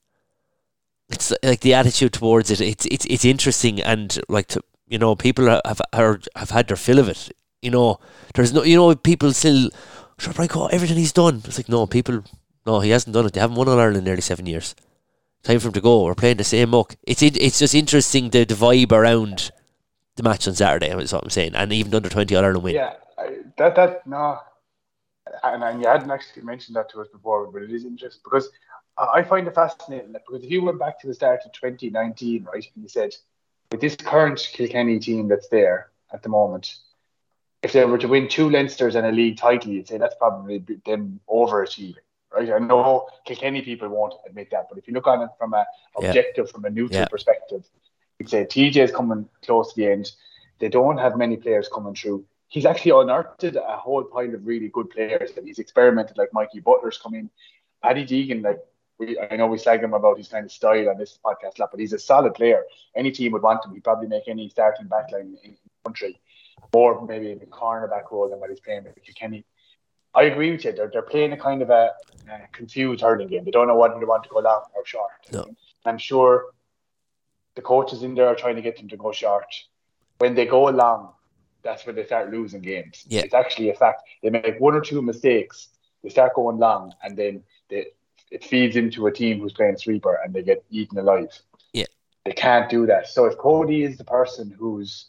It's uh, like the attitude towards it. It's it's it's interesting and like to, you know people have have have had their fill of it. You know, there's no you know people still sure Brian Cody everything he's done. It's like no people no he hasn't done it. They haven't won All Ireland in nearly seven years. Time for him to go. We're playing the same muck. It's it, it's just interesting the, the vibe around the match on Saturday. Is what I'm saying, and even under twenty Ireland win. yeah, I, that that no, and, and you hadn't actually mentioned that to us before, but it is interesting because I find it fascinating that because if you went back to the start of 2019, right, and you said with this current Kilkenny team that's there at the moment, if they were to win two Leinsters and a league title, you'd say that's probably them overachieving, right? I know Kilkenny people won't admit that, but if you look on it from a Yeah. objective, from a neutral Yeah. perspective, you'd say TJ is coming close to the end. They don't have many players coming through. He's actually unearthed a whole pile of really good players that he's experimented, like Mikey Butler's come in. Paddy Deegan, like we, I know we slag him about his kind of style on this podcast a lot, but he's a solid player. Any team would want him. He'd probably make any starting backline in the country, or maybe in the cornerback role than what he's playing with Kilkenny. I agree with you. They're, they're playing a kind of a, uh confused hurling game. They don't know whether they want to go long or short. No. I'm sure the coaches in there are trying to get them to go short. When they go long, that's when they start losing games. Yeah. It's actually a fact. They make one or two mistakes, they start going long, and then they, it feeds into a team who's playing sweeper and they get eaten alive. Yeah. They can't do that. So if Cody is the person who's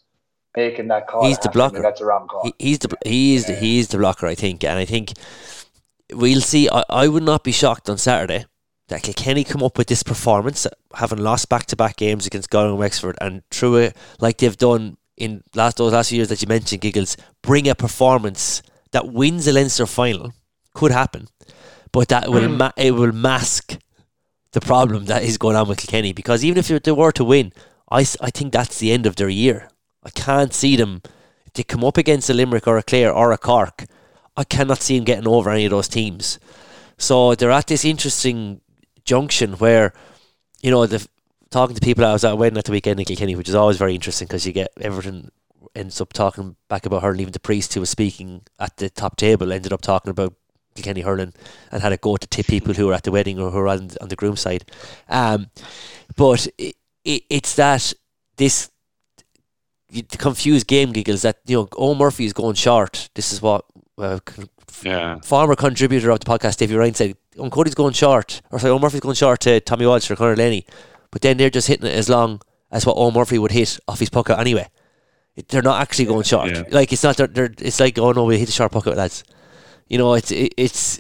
making that call, He's the blocker. That's a wrong call. He, he's the he is the, he is the blocker, I think, and I think we'll see. I, I would not be shocked on Saturday that Kilkenny come up with this performance, having lost back to back games against Galway and Wexford, and through it like they've done in last those last years that you mentioned, Giggles, bring a performance that wins the Leinster final. Could happen, but that will hmm. ma- it will mask the problem that is going on with Kilkenny because even if they were to win, I, I think that's the end of their year. I can't see them if they come up against a Limerick or a Clare or a Cork. I cannot see them getting over any of those teams. So they're at this interesting junction where, you know, the talking to people. I was at a wedding at the weekend in Kilkenny, which is always very interesting because you get everything ends up talking back about hurling. Even the priest who was speaking at the top table ended up talking about Kilkenny hurling and had a go to tip people who were at the wedding or who were on, on the groom side. Um, but it, it, it's that this the confused game giggles that you know Eoin Murphy is going short. This is what uh, Yeah. former contributor of the podcast Davey Ryan said. Oh, Cody's going short, or sorry, Eoin Murphy's going short to Tommy Walsh or Conor Lenny, but then they're just hitting it as long as what Eoin Murphy would hit off his pucker anyway. It- They're not actually going short. Yeah. Like it's not. They're, they're, it's like oh no, we hit a short pucker, lads. You know, it's it, it's,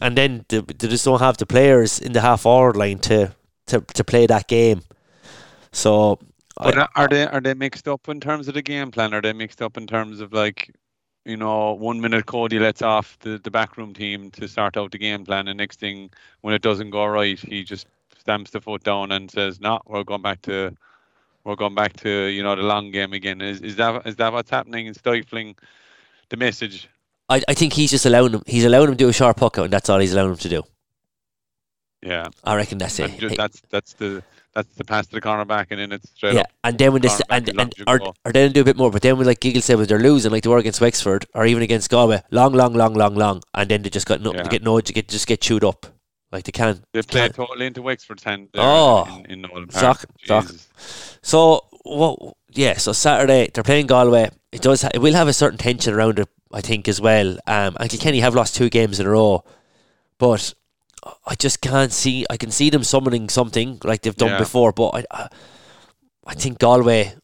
and then they, they just don't have the players in the half forward line to to to play that game. So But I- are- are they are they mixed up in terms of the game plan? Are they mixed up in terms of like, you know, one minute Cody lets off the, the backroom team to start out the game plan, and next thing when it doesn't go right, he just stamps the foot down and says, "No, we're going back to, we're going back to you know the long game again." Is is that is that what's happening and stifling the message? I, I think he's just allowing him. He's allowing him to do a sharp puck out, and that's all he's allowing him to do. Yeah, I reckon that's it. and ju- that's that's the that's the pass to the cornerback, and then it's straight yeah, up. and then when they s- and and or, or then do a bit more, but then when like Giggle said, when they're losing, like they were against Wexford or even against Galway, long, long, long, long, long, and then they just got no, Yeah. they get no, get just get chewed up, like they can't. They play can't. totally into Wexford's hand. there Oh, in, in Nolan Park. Jesus. So what? Yeah, so Saturday they're playing Galway. It does. Ha- it will have a certain tension around it, I think, as well. Um, and Kilkenny have lost two games in a row, but I just can't see. I can see them summoning something like they've done Yeah. before, but I, I, I think Galway.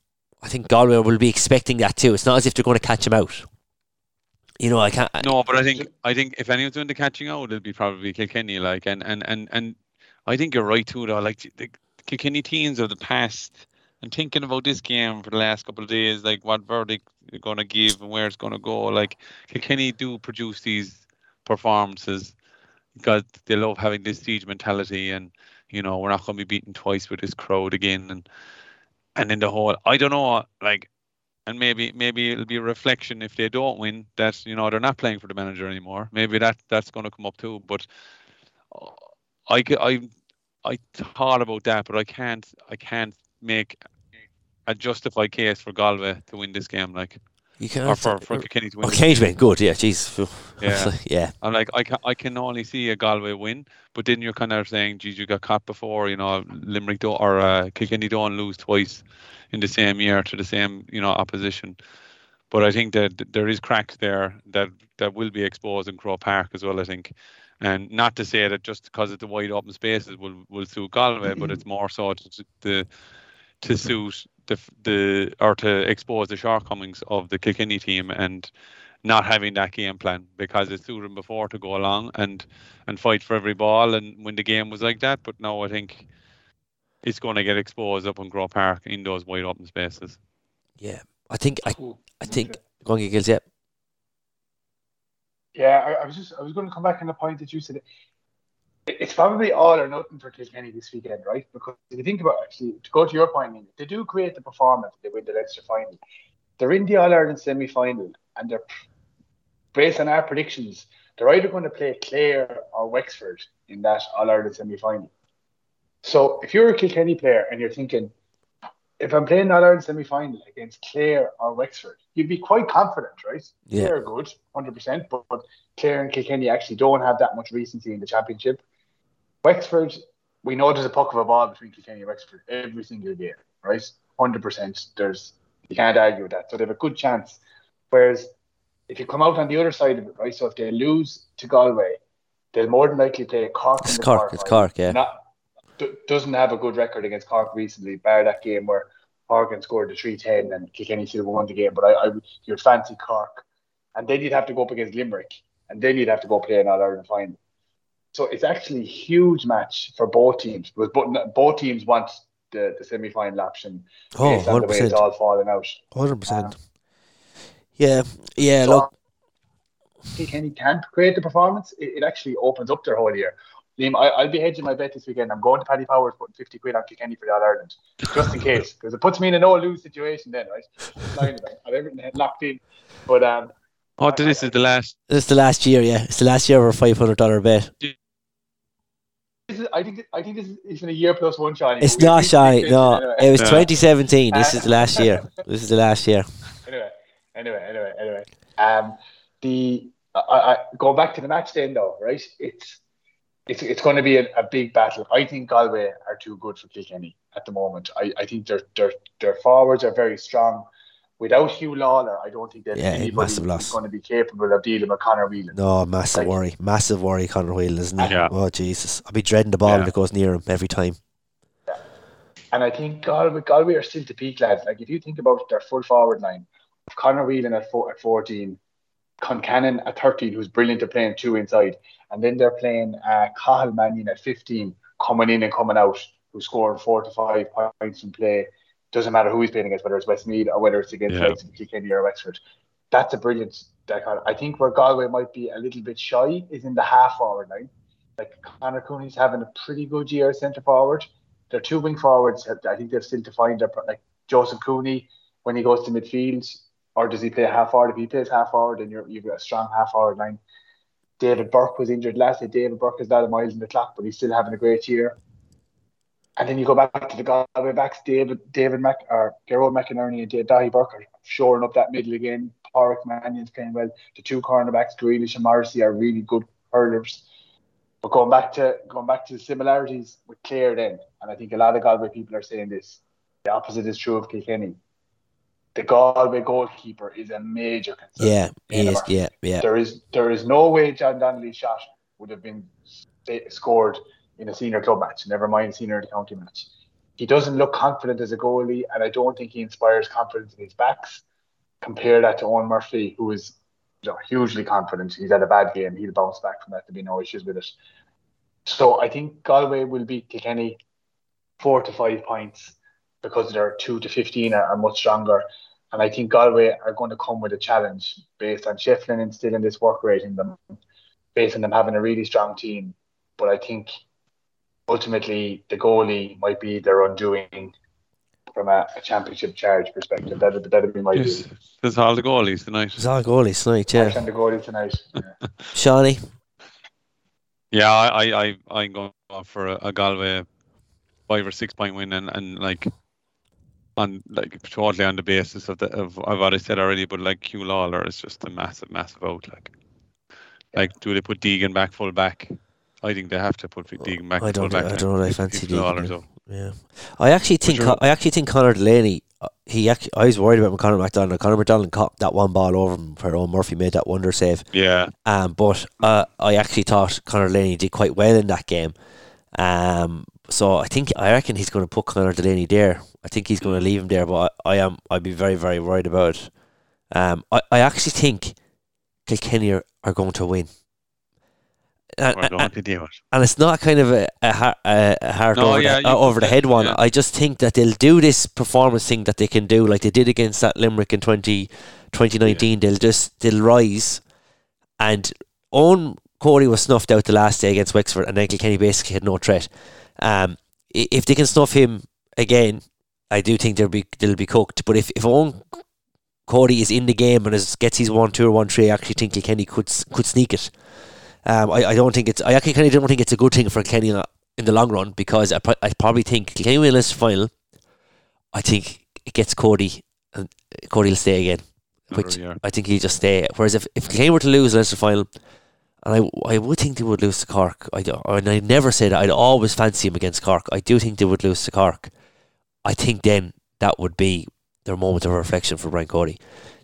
I think Galway will be expecting that too. It's not as if they're going to catch them out. You know, I can't. No, but I think I think if anyone's doing the catching out, it'll be probably Kilkenny. Like, and and and and I think you're right too. Though, like the Kilkenny teams of the past, and thinking about this game for the last couple of days, like what verdict they're going to give and where it's going to go. Like Kilkenny do produce these performances because they love having this siege mentality, and you know we're not going to be beaten twice with this crowd again, and and in the whole, I don't know, like and maybe maybe it'll be a reflection if they don't win that you know they're not playing for the manager anymore. Maybe that that's going to come up too. But uh, I I I thought about that, but I can't I can't make a justified case for Galway to win this game, like you can't. or for for Kilkenny to win. Oh, Cage game. good. Yeah, jeez. [LAUGHS] Yeah. yeah. I'm like I can I can only see a Galway win, but then you're kind of saying, geez, you got caught before, you know, Limerick do or uh, Kilkenny don't lose twice in the same year to the same you know opposition. But I think that there is cracks there that that will be exposed in Croke Park as well. I think, and not to say that just because it's the wide open spaces will will suit Galway, but it's more so to to, to suit the the or to expose the shortcomings of the Kilkenny team and not having that game plan because it suited them before to go along and and fight for every ball and when the game was like that. But now I think it's going to get exposed up in Croke Park in those wide open spaces. Yeah. I think I I think Go on, Giggles, yeah. Yeah, I, I was just I was going to come back on the point that you said. It, it's probably all or nothing for Kilkenny this weekend, right? Because if you think about it, actually, to go to your point, they do create the performance. They win the Leinster final. They're in the All Ireland semi final, and they're based on our predictions. They're either going to play Clare or Wexford in that All Ireland semi final. So if you're a Kilkenny player and you're thinking, if I'm playing All Ireland semi final against Clare or Wexford, you'd be quite confident, right? Yeah. Are good, 100%, but, but Clare and Kilkenny actually don't have that much recency in the championship. Wexford, we know there's a puck of a ball between Kilkenny and Wexford every single game, right? 100%. There's You can't argue with that. So they have a good chance. Whereas if you come out on the other side of it, right, so if they lose to Galway, they'll more than likely play Cork. It's the Cork, it's. Cork, yeah. Not, d- doesn't have a good record against Cork recently, bar that game where Horgan scored the 310 and Kilkenny still won the game. But I, I you'd fancy Cork. And then you'd have to go up against Limerick. And then you'd have to go play an All Ireland final. So it's actually a huge match for both teams. Because both, both teams want the, the semi final option Oh, based on the way it's 100%. all falling out. Hundred percent. Yeah, yeah. So- Look, Kilkenny can't create the performance, it, it actually opens up their whole year. Liam, I, I'll be hedging my bet this weekend. I'm going to Paddy Powers putting 50 quid on Kilkenny for the All Ireland, just in case, because it puts me in a no lose situation then, right? Line of it. I've everything locked in. But um, Oh, this is the last. it's the last year. Yeah, it's the last year of a five hundred dollar bet. This is, I think I think this is even a year plus one, Shiny. It's we- not shy. No, [LAUGHS] anyway. it was Yeah. 2017. This is the last year. This is the last year. anyway, anyway, anyway, anyway. Um, the I, I, going back to the match then though, right? It's it's it's going to be a, a big battle. I think Galway are too good for Kilkenny at the moment. I, I think their their their forwards are very strong. Without Huw Lawlor, I don't think that Yeah, anybody massive is loss. going to be capable of dealing with Conor Whelan. No, massive Like- worry. Massive worry, Conor Whelan, isn't it? Yeah. Oh, Jesus. I'll be dreading the ball Yeah. that goes near him every time. And I think Galway, Galway are still to peak, lads. Like if you think about their full forward line, Conor Whelan at, four, at 14, Concannon at 13, who's brilliant at playing two inside, and then they're playing uh, Cathal Mannion at 15, coming in and coming out, who's scoring four to five points in play. Doesn't matter who he's playing against, whether it's Westmeath or whether it's against Yeah. yeah. Kilkenny or Wexford. That's a brilliant dichotomy. I think where Galway might be a little bit shy is in the half forward line. Like Conor Cooney's having a pretty good year as centre forward. Their two wing forwards, I think they've still to find their like Joseph Cooney when he goes to midfield, or does he play half forward? If he plays half forward, then you're, you've got a strong half forward line. David Burke was injured last year. David Burke is not a miles in the clock, but he's still having a great year. And then you go back to the Galway backs, David David Mac or Gearóid McInerney and Daithí Burke are shoring up that middle again. Padraic Mannion's playing well. The two cornerbacks, Grealish and Morrissey, are really good hurlers. But going back to going back to the similarities with Clare then, and I think a lot of Galway people are saying this. The opposite is true of Kilkenny. The Galway goalkeeper is a major concern. Yeah, he is. Yeah, yeah. There is there is no way John Donnelly's shot would have been scored in a senior club match, never mind senior county match. He doesn't look confident as a goalie, and I don't think he inspires confidence in his backs. Compare that to Eoin Murphy, who is you know, hugely confident. He's had a bad game. He'll bounce back from that. There'll be no issues with it. So I think Galway will beat Kilkenny four to five points because their two to fifteen are, are much stronger. And I think Galway are going to come with a challenge based on Shefflin instilling this work rate in them, based on them having a really strong team. But I think ultimately the goalie might be their undoing from a, a championship charge perspective. That'd, that'd be my Yes, view. there's all the goalies tonight. It's all goalies tonight, yeah. And the goalie tonight. Yeah. [LAUGHS] Shawnee, Yeah, I, I, I, I'm going for a, a Galway five or six point win, and, and like on like totally on the basis of the of, of what I said already, but like Huw Lawlor is just a massive, massive out. Like, like do they put Deegan back full back? I think they have to put Deegan back I don't, back. I don't know. I fancy Deegan. Yeah, I actually think you're- I actually think Conor Delaney. uh, He actually, I was worried about Conor McDonald. Conor McDonald caught that one ball over him for Eoin Murphy made that wonder save. Yeah, Um, but uh, I actually thought Conor Delaney did quite well in that game. Um, so I think I reckon he's going to put Conor Delaney there. I think he's going to leave him there, but I, I am I'd be very very worried about it. Um, I, I actually think Kilkenny are, are going to win. And, we're and, do it. and it's not kind of a a, a, hard No, over, yeah, the, you over the head one. yeah. I just think that they'll do this performance thing that they can do, like they did against that Limerick in twenty 2019, they'll just they'll rise. And Eoin Cody was snuffed out the last day against Wexford, and then Kilkenny basically had no threat. Um, if they can snuff him again, I do think they'll be they'll be cooked. But if if Eoin Cody is in the game and is, gets his one two or one three, I actually think Kilkenny could could sneak it. Um, I, I don't think it's I actually kind of don't think it's a good thing for Kilkenny uh, in the long run because I, pro- I probably think Kilkenny win this final. I think it gets Cody and Cody will stay again, which. I think he'll just stay. Whereas if if Kilkenny were to lose the Leinster final, and I I would think they would lose to Cork. I and I never say that. I'd always fancy him against Cork. I do think they would lose to Cork. I think then that would be their moment of reflection for Brian Cody.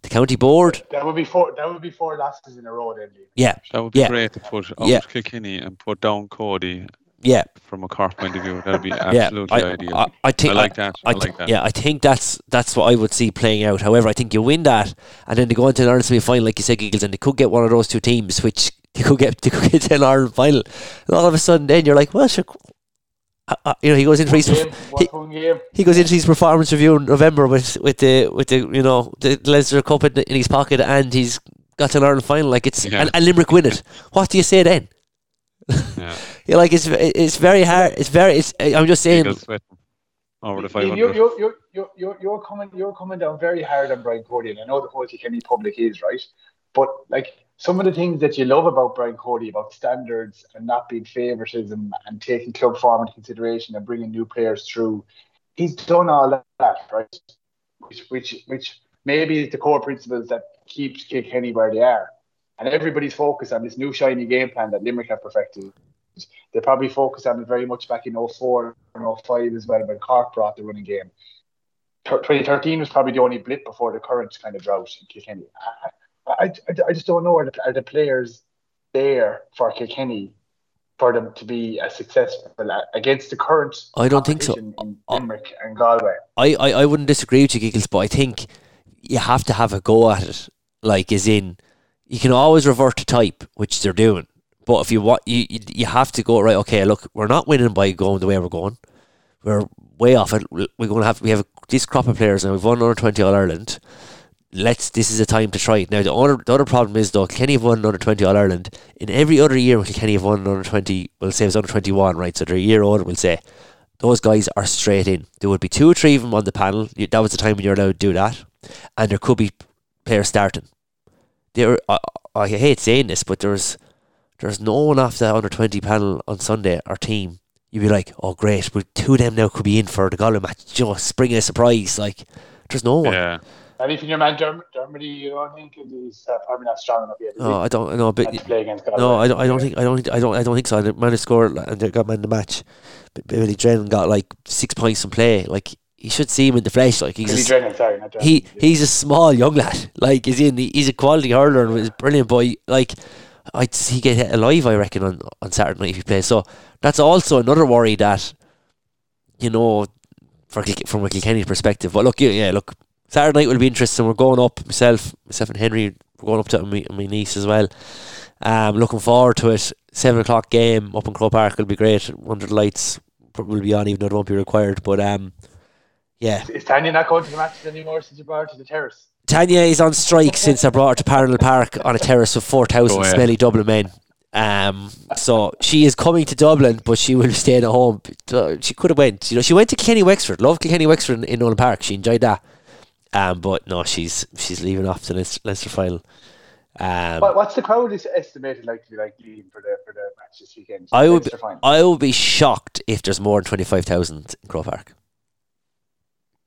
The county board, That would be four. That would be four losses in a row, then. Lee. yeah, That would be Yeah. great to put out Yeah. Kilkenny and put down Cody yeah, from a Cork point of view. That'd be [LAUGHS] yeah. absolutely I, ideal. I, I think I like that. I, I like that. Yeah, I think that's that's what I would see playing out. However, I think you win that, and then they go into an Ireland semi final, like you said, Eagles, and they could get one of those two teams, which they could get they could get to an Ireland final. And all of a sudden, then you're like, well, sure. Uh, uh, you know, he goes into his Game, one point game. he goes into his performance review in November with with the with the you know the Leinster Cup in, in his pocket, and he's got to an Ireland final. Like it's Yeah. and, and Limerick win it. What do you say then? Yeah. [LAUGHS] You're like it's it's very hard. It's very. It's. I'm just saying. Over the Lee, You're, 500. you're, you're, you're, you're, you're coming you're coming down very hard on Brian Cody, and I know the whole Kilkenny public is right, but like some of the things that you love about Brian Cody about standards and not being favoritism and taking club form into consideration and bringing new players through, he's done all that right, which which which maybe the core principles that keeps Kilkenny where they are, and everybody's focused on this new shiny game plan that Limerick have perfected. They probably focused on it very much back in 04 and 05 as well when Cork brought the running game. 2013 was probably the only blip before the current kind of drought in Kilkenny. I, I, I, I just don't know are the, are the players there for Kilkenny for them to be as successful against the current I don't think so. In Limerick and Galway. I, I, I wouldn't disagree with you, Giggles, but I think you have to have a go at it. Like, as in, you can always revert to type, which they're doing. But if you want, you, you you have to go right. Okay, look, we're not winning by going the way we're going. We're way off it. We're going to have we have this crop of players now. We've won under twenty All Ireland. Let's. This is a time to try it. Now the other the other problem is though, Kenny have won under twenty All Ireland. In every other year, Kenny have won under twenty, we'll say it's under twenty one, right? So they're a year older. We'll say those guys are straight in. There would be two or three of them on the panel. That was the time when you're allowed to do that, and there could be players starting. There, I, I hate saying this, but there's there's no one off the under twenty panel on Sunday or team. You'd be like, oh great, but two of them now could be in for the Galway match. Just spring a surprise. Like there's no one. Yeah. And even your man Dermody, you don't think he's uh, probably not strong enough yet. No, he? I don't. No, but to No, I don't. I don't think. I don't. I don't. I don't think so. The man who scored and they got man the match. But Billy Drennan got like six points in play. Like you should see him in the flesh. Like he's Billy a, Drennan, sorry, not Dermody. he he's a small young lad. Like he's in. He's a quality hurler and was brilliant. Boy, he- like I'd see he get hit alive. I reckon on on Saturday night if he plays. So that's also another worry that you know for from a Kilkenny perspective. But look, yeah, look. Saturday night will be interesting. We're going up myself, myself and Henry. We're going up to my, my niece as well. Um, looking forward to it. Seven o'clock game up in Croke Park will be great. Under the lights will be on, even though it won't be required. But um, yeah, Is Tanya not going to the matches anymore since you brought her to the terrace? Tanya is on strike since I brought her to Parnell Park on a terrace of four thousand Oh, yeah. smelly Dublin men. Um, so she is coming to Dublin, but she will be staying at home. She could have went, you know, she went to Kenny Wexford. Loved Kenny Wexford in, in Nolan Park. She enjoyed that. Um, but no, she's she's leaving off to Leinster, Leinster final. Um, What, what's the crowd is estimated like to be like leaving for the for the match this weekend? I would Leinster final. I will be shocked if there's more than twenty five thousand in Croke Park.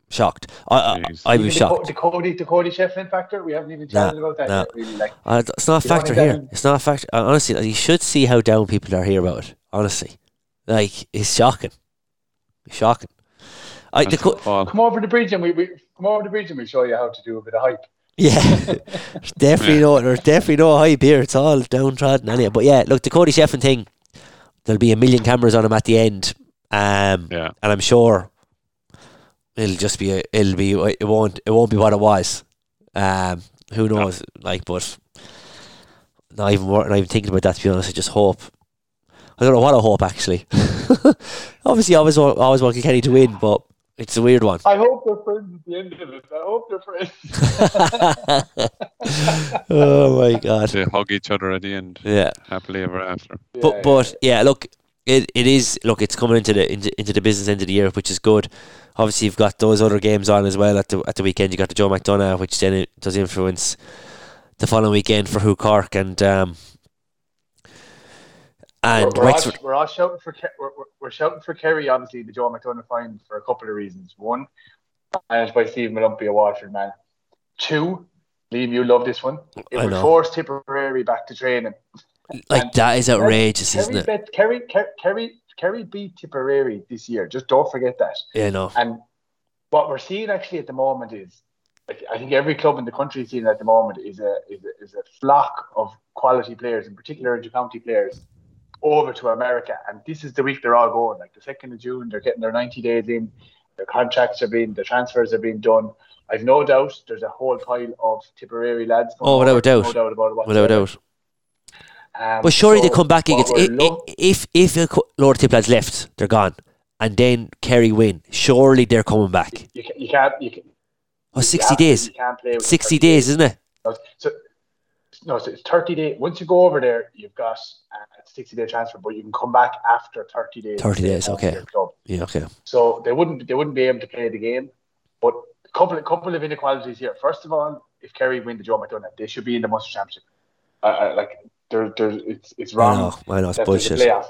Shocked. I, I Jeez. I'd be Even the, shocked. The Cody the Cody Shefflin factor. We haven't even chatted about that no. yet, really. Like Uh, it's not a factor here. that- It's not a factor. uh, Honestly, you should see how down people are here about it. Honestly, like it's shocking. It's shocking. I the That's co- come over the bridge and we, we come over the bridge and we'll show you how to do a bit of hype. yeah, There's [LAUGHS] definitely Yeah. no there's definitely no hype here. It's all downtrodden anyway. But yeah, look, the Cody Shefflin thing. There'll be a million cameras on him at the end. Um, Yeah. and I'm sure it'll just be a, it'll be it won't it won't be what it was. Um, who knows? Like, but not even wor- not even thinking about that. To be honest, I just hope. I don't know what I hope actually. [LAUGHS] Obviously, I always want, always want Kenny to win, but It's a weird one. I hope they're friends at the end of it. I hope they're friends. [LAUGHS] oh my god. They hug each other at the end, Yeah. happily ever after. But Yeah, but yeah, look, it, it is look, it's coming into the into, into the business end of the year, which is good. Obviously, you've got those other games on as well at the at the weekend. You got the Joe McDonagh, which then it does influence the following weekend for Who Cork and um and we're, we're, all, we're all shouting for we're, we're, shouting for Kerry, obviously the Joe McDonagh fine for a couple of reasons. One, managed by Steve Molumphy, a Waterford man. Two, Liam, you love this one. It I would know. force Tipperary back to training. Like that is outrageous, isn't Kerry, it? bet, Kerry, Kerry, Kerry, Kerry beat Tipperary this year. Just don't forget that. Yeah, no. And what we're seeing actually at the moment is, like, I think every club in the country is seeing at the moment is a is a, is a flock of quality players, in particular intercounty players, over to America. And this is the week they're all going. Like the second of June, they're getting their ninety days in. Their contracts are being, the transfers are being done. I've no doubt there's a whole pile of Tipperary lads. Oh, without over, doubt. no doubt about it. Without whatsoever. doubt. Um, But surely they come back against lo- if if a co- Lord Tip lads left, they're gone, and then Kerry win. Surely they're coming back. you, you can't you can, Oh, 60 absolutely days. can't play with 60 30 days, isn't it? So no, so it's thirty days. Once you go over there, you've got a sixty day transfer, but you can come back after thirty days. 30 days, okay. Yeah, okay. So they wouldn't they wouldn't be able to play the game. But a couple couple of inequalities here. First of all, if Kerry win the Joe McDonagh, they should be in the Munster Championship. Uh, like there, there, it's it's I wrong. know, I know, it's that there's a bullshit. playoff.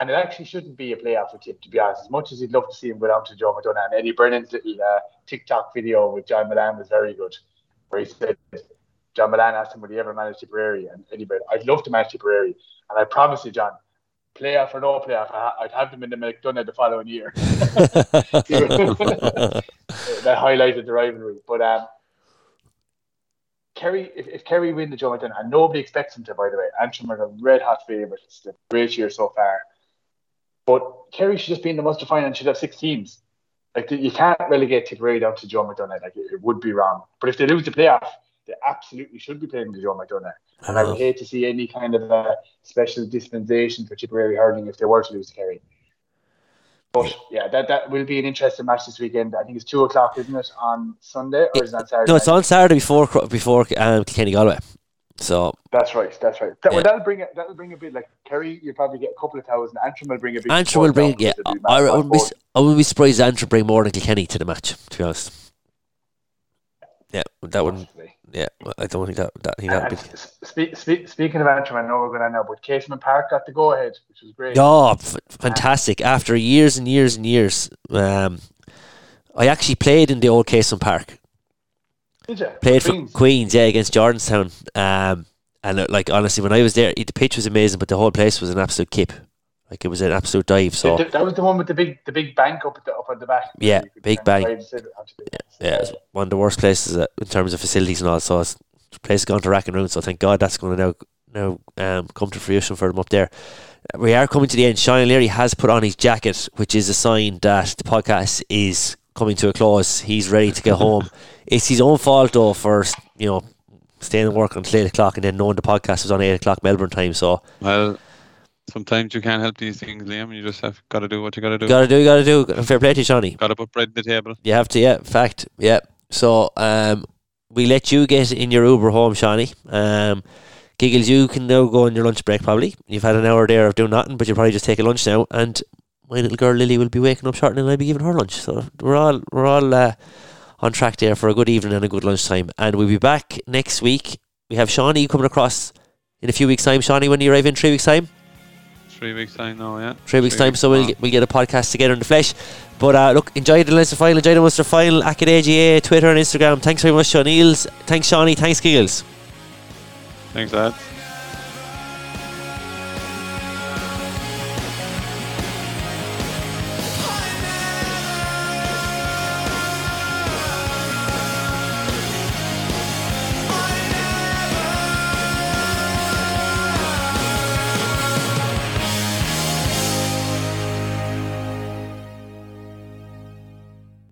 And it actually shouldn't be a playoff for Tip, to be honest. As much as you'd love to see him go down to Joe McDonagh, and Eddie Brennan's little uh, TikTok video with John Mullane was very good, where he said John Mullane asked him would he ever manage Tipperary, and Eddie Brennan, I'd love to manage Tipperary, and I promise you, John, playoff or no playoff, I'd have them in the McDonagh the following year. [LAUGHS] that highlighted the rivalry. But um, Kerry, if, if Kerry win the Joe McDonagh, and nobody expects them to, by the way, Antrim are the red hot favourites. It's a great year so far. But Kerry should just be in the Munster final and should have six teams. Like you can't relegate Tipperary down to Joe McDonagh. Like it, it would be wrong. But if they lose the playoff, they absolutely should be playing the Joe McDonagh. And I would hate to see any kind of a special dispensation for Tipperary hurling if they were to lose to Kerry. But yeah, that, that will be an interesting match this weekend. I think it's two o'clock, isn't it, on Sunday or is it on Saturday? No, it's on Saturday before before um, Kilkenny Galway. So That's right. That's right. That, Yeah. well, that'll bring it. That'll bring a bit like Kerry. You'll probably get a couple of thousand. Antrim will bring a bit. Antrim will bring, yeah. I, I, wouldn't be, I wouldn't be surprised Antrim bring more than Kilkenny to the match, to be honest. Yeah, that wouldn't. Yeah, I don't think that. that think that would be. spe- spe- speaking of Antrim, I know we're going to now, but Casement Park got the go ahead, which was great. Oh, f- fantastic! After years and years and years, um, I actually played in the old Castle Park. Did you? Played for Queens. Queens, yeah, against Jordanstown. Um, and uh, like honestly, when I was there, the pitch was amazing, but the whole place was an absolute kip. Like it was an absolute dive. So Th- that was the one with the big, the big bank up at the up at the back. Yeah, You could big bank. ride and sit onto the- yeah, it was one of the worst places uh, in terms of facilities and all. So it's, the place has gone to rack and ruin. So thank God that's going to now now um, come to fruition for them up there. Uh, We are coming to the end. Sean Leary has put on his jacket, which is a sign that the podcast is coming to a close. He's ready to get [LAUGHS] home. It's his own fault though for you know staying at work until eight o'clock and then knowing the podcast was on eight o'clock Melbourne time. So Well, sometimes you can't help these things, Liam. You just have got to do what you got to do. gotta do, gotta do. Fair play to you, Shawnee. Got to put bread on the table. You have to, yeah. Fact, yeah. So um, we let you get in your Uber home, Shawnee. Um, Giggles, you can now go on your lunch break. Probably you've had an hour there of doing nothing, but you'll probably just take a lunch now. And my little girl Lily will be waking up shortly, and I'll be giving her lunch. So we're all we're all uh, on track there for a good evening and a good lunchtime. And we'll be back next week. We have Shawnee coming across in a few weeks' time. Shawnee, when you arrive in three weeks' time. Three weeks time now, yeah. three weeks time, so we'll get, we'll get a podcast together in the flesh. But uh, look, enjoy the Leinster final, enjoy the Munster final, Acad AGA, Twitter and Instagram. Thanks very much, Sean Eels. Thanks, Shawnee. Thanks, Giggles. Thanks, lads.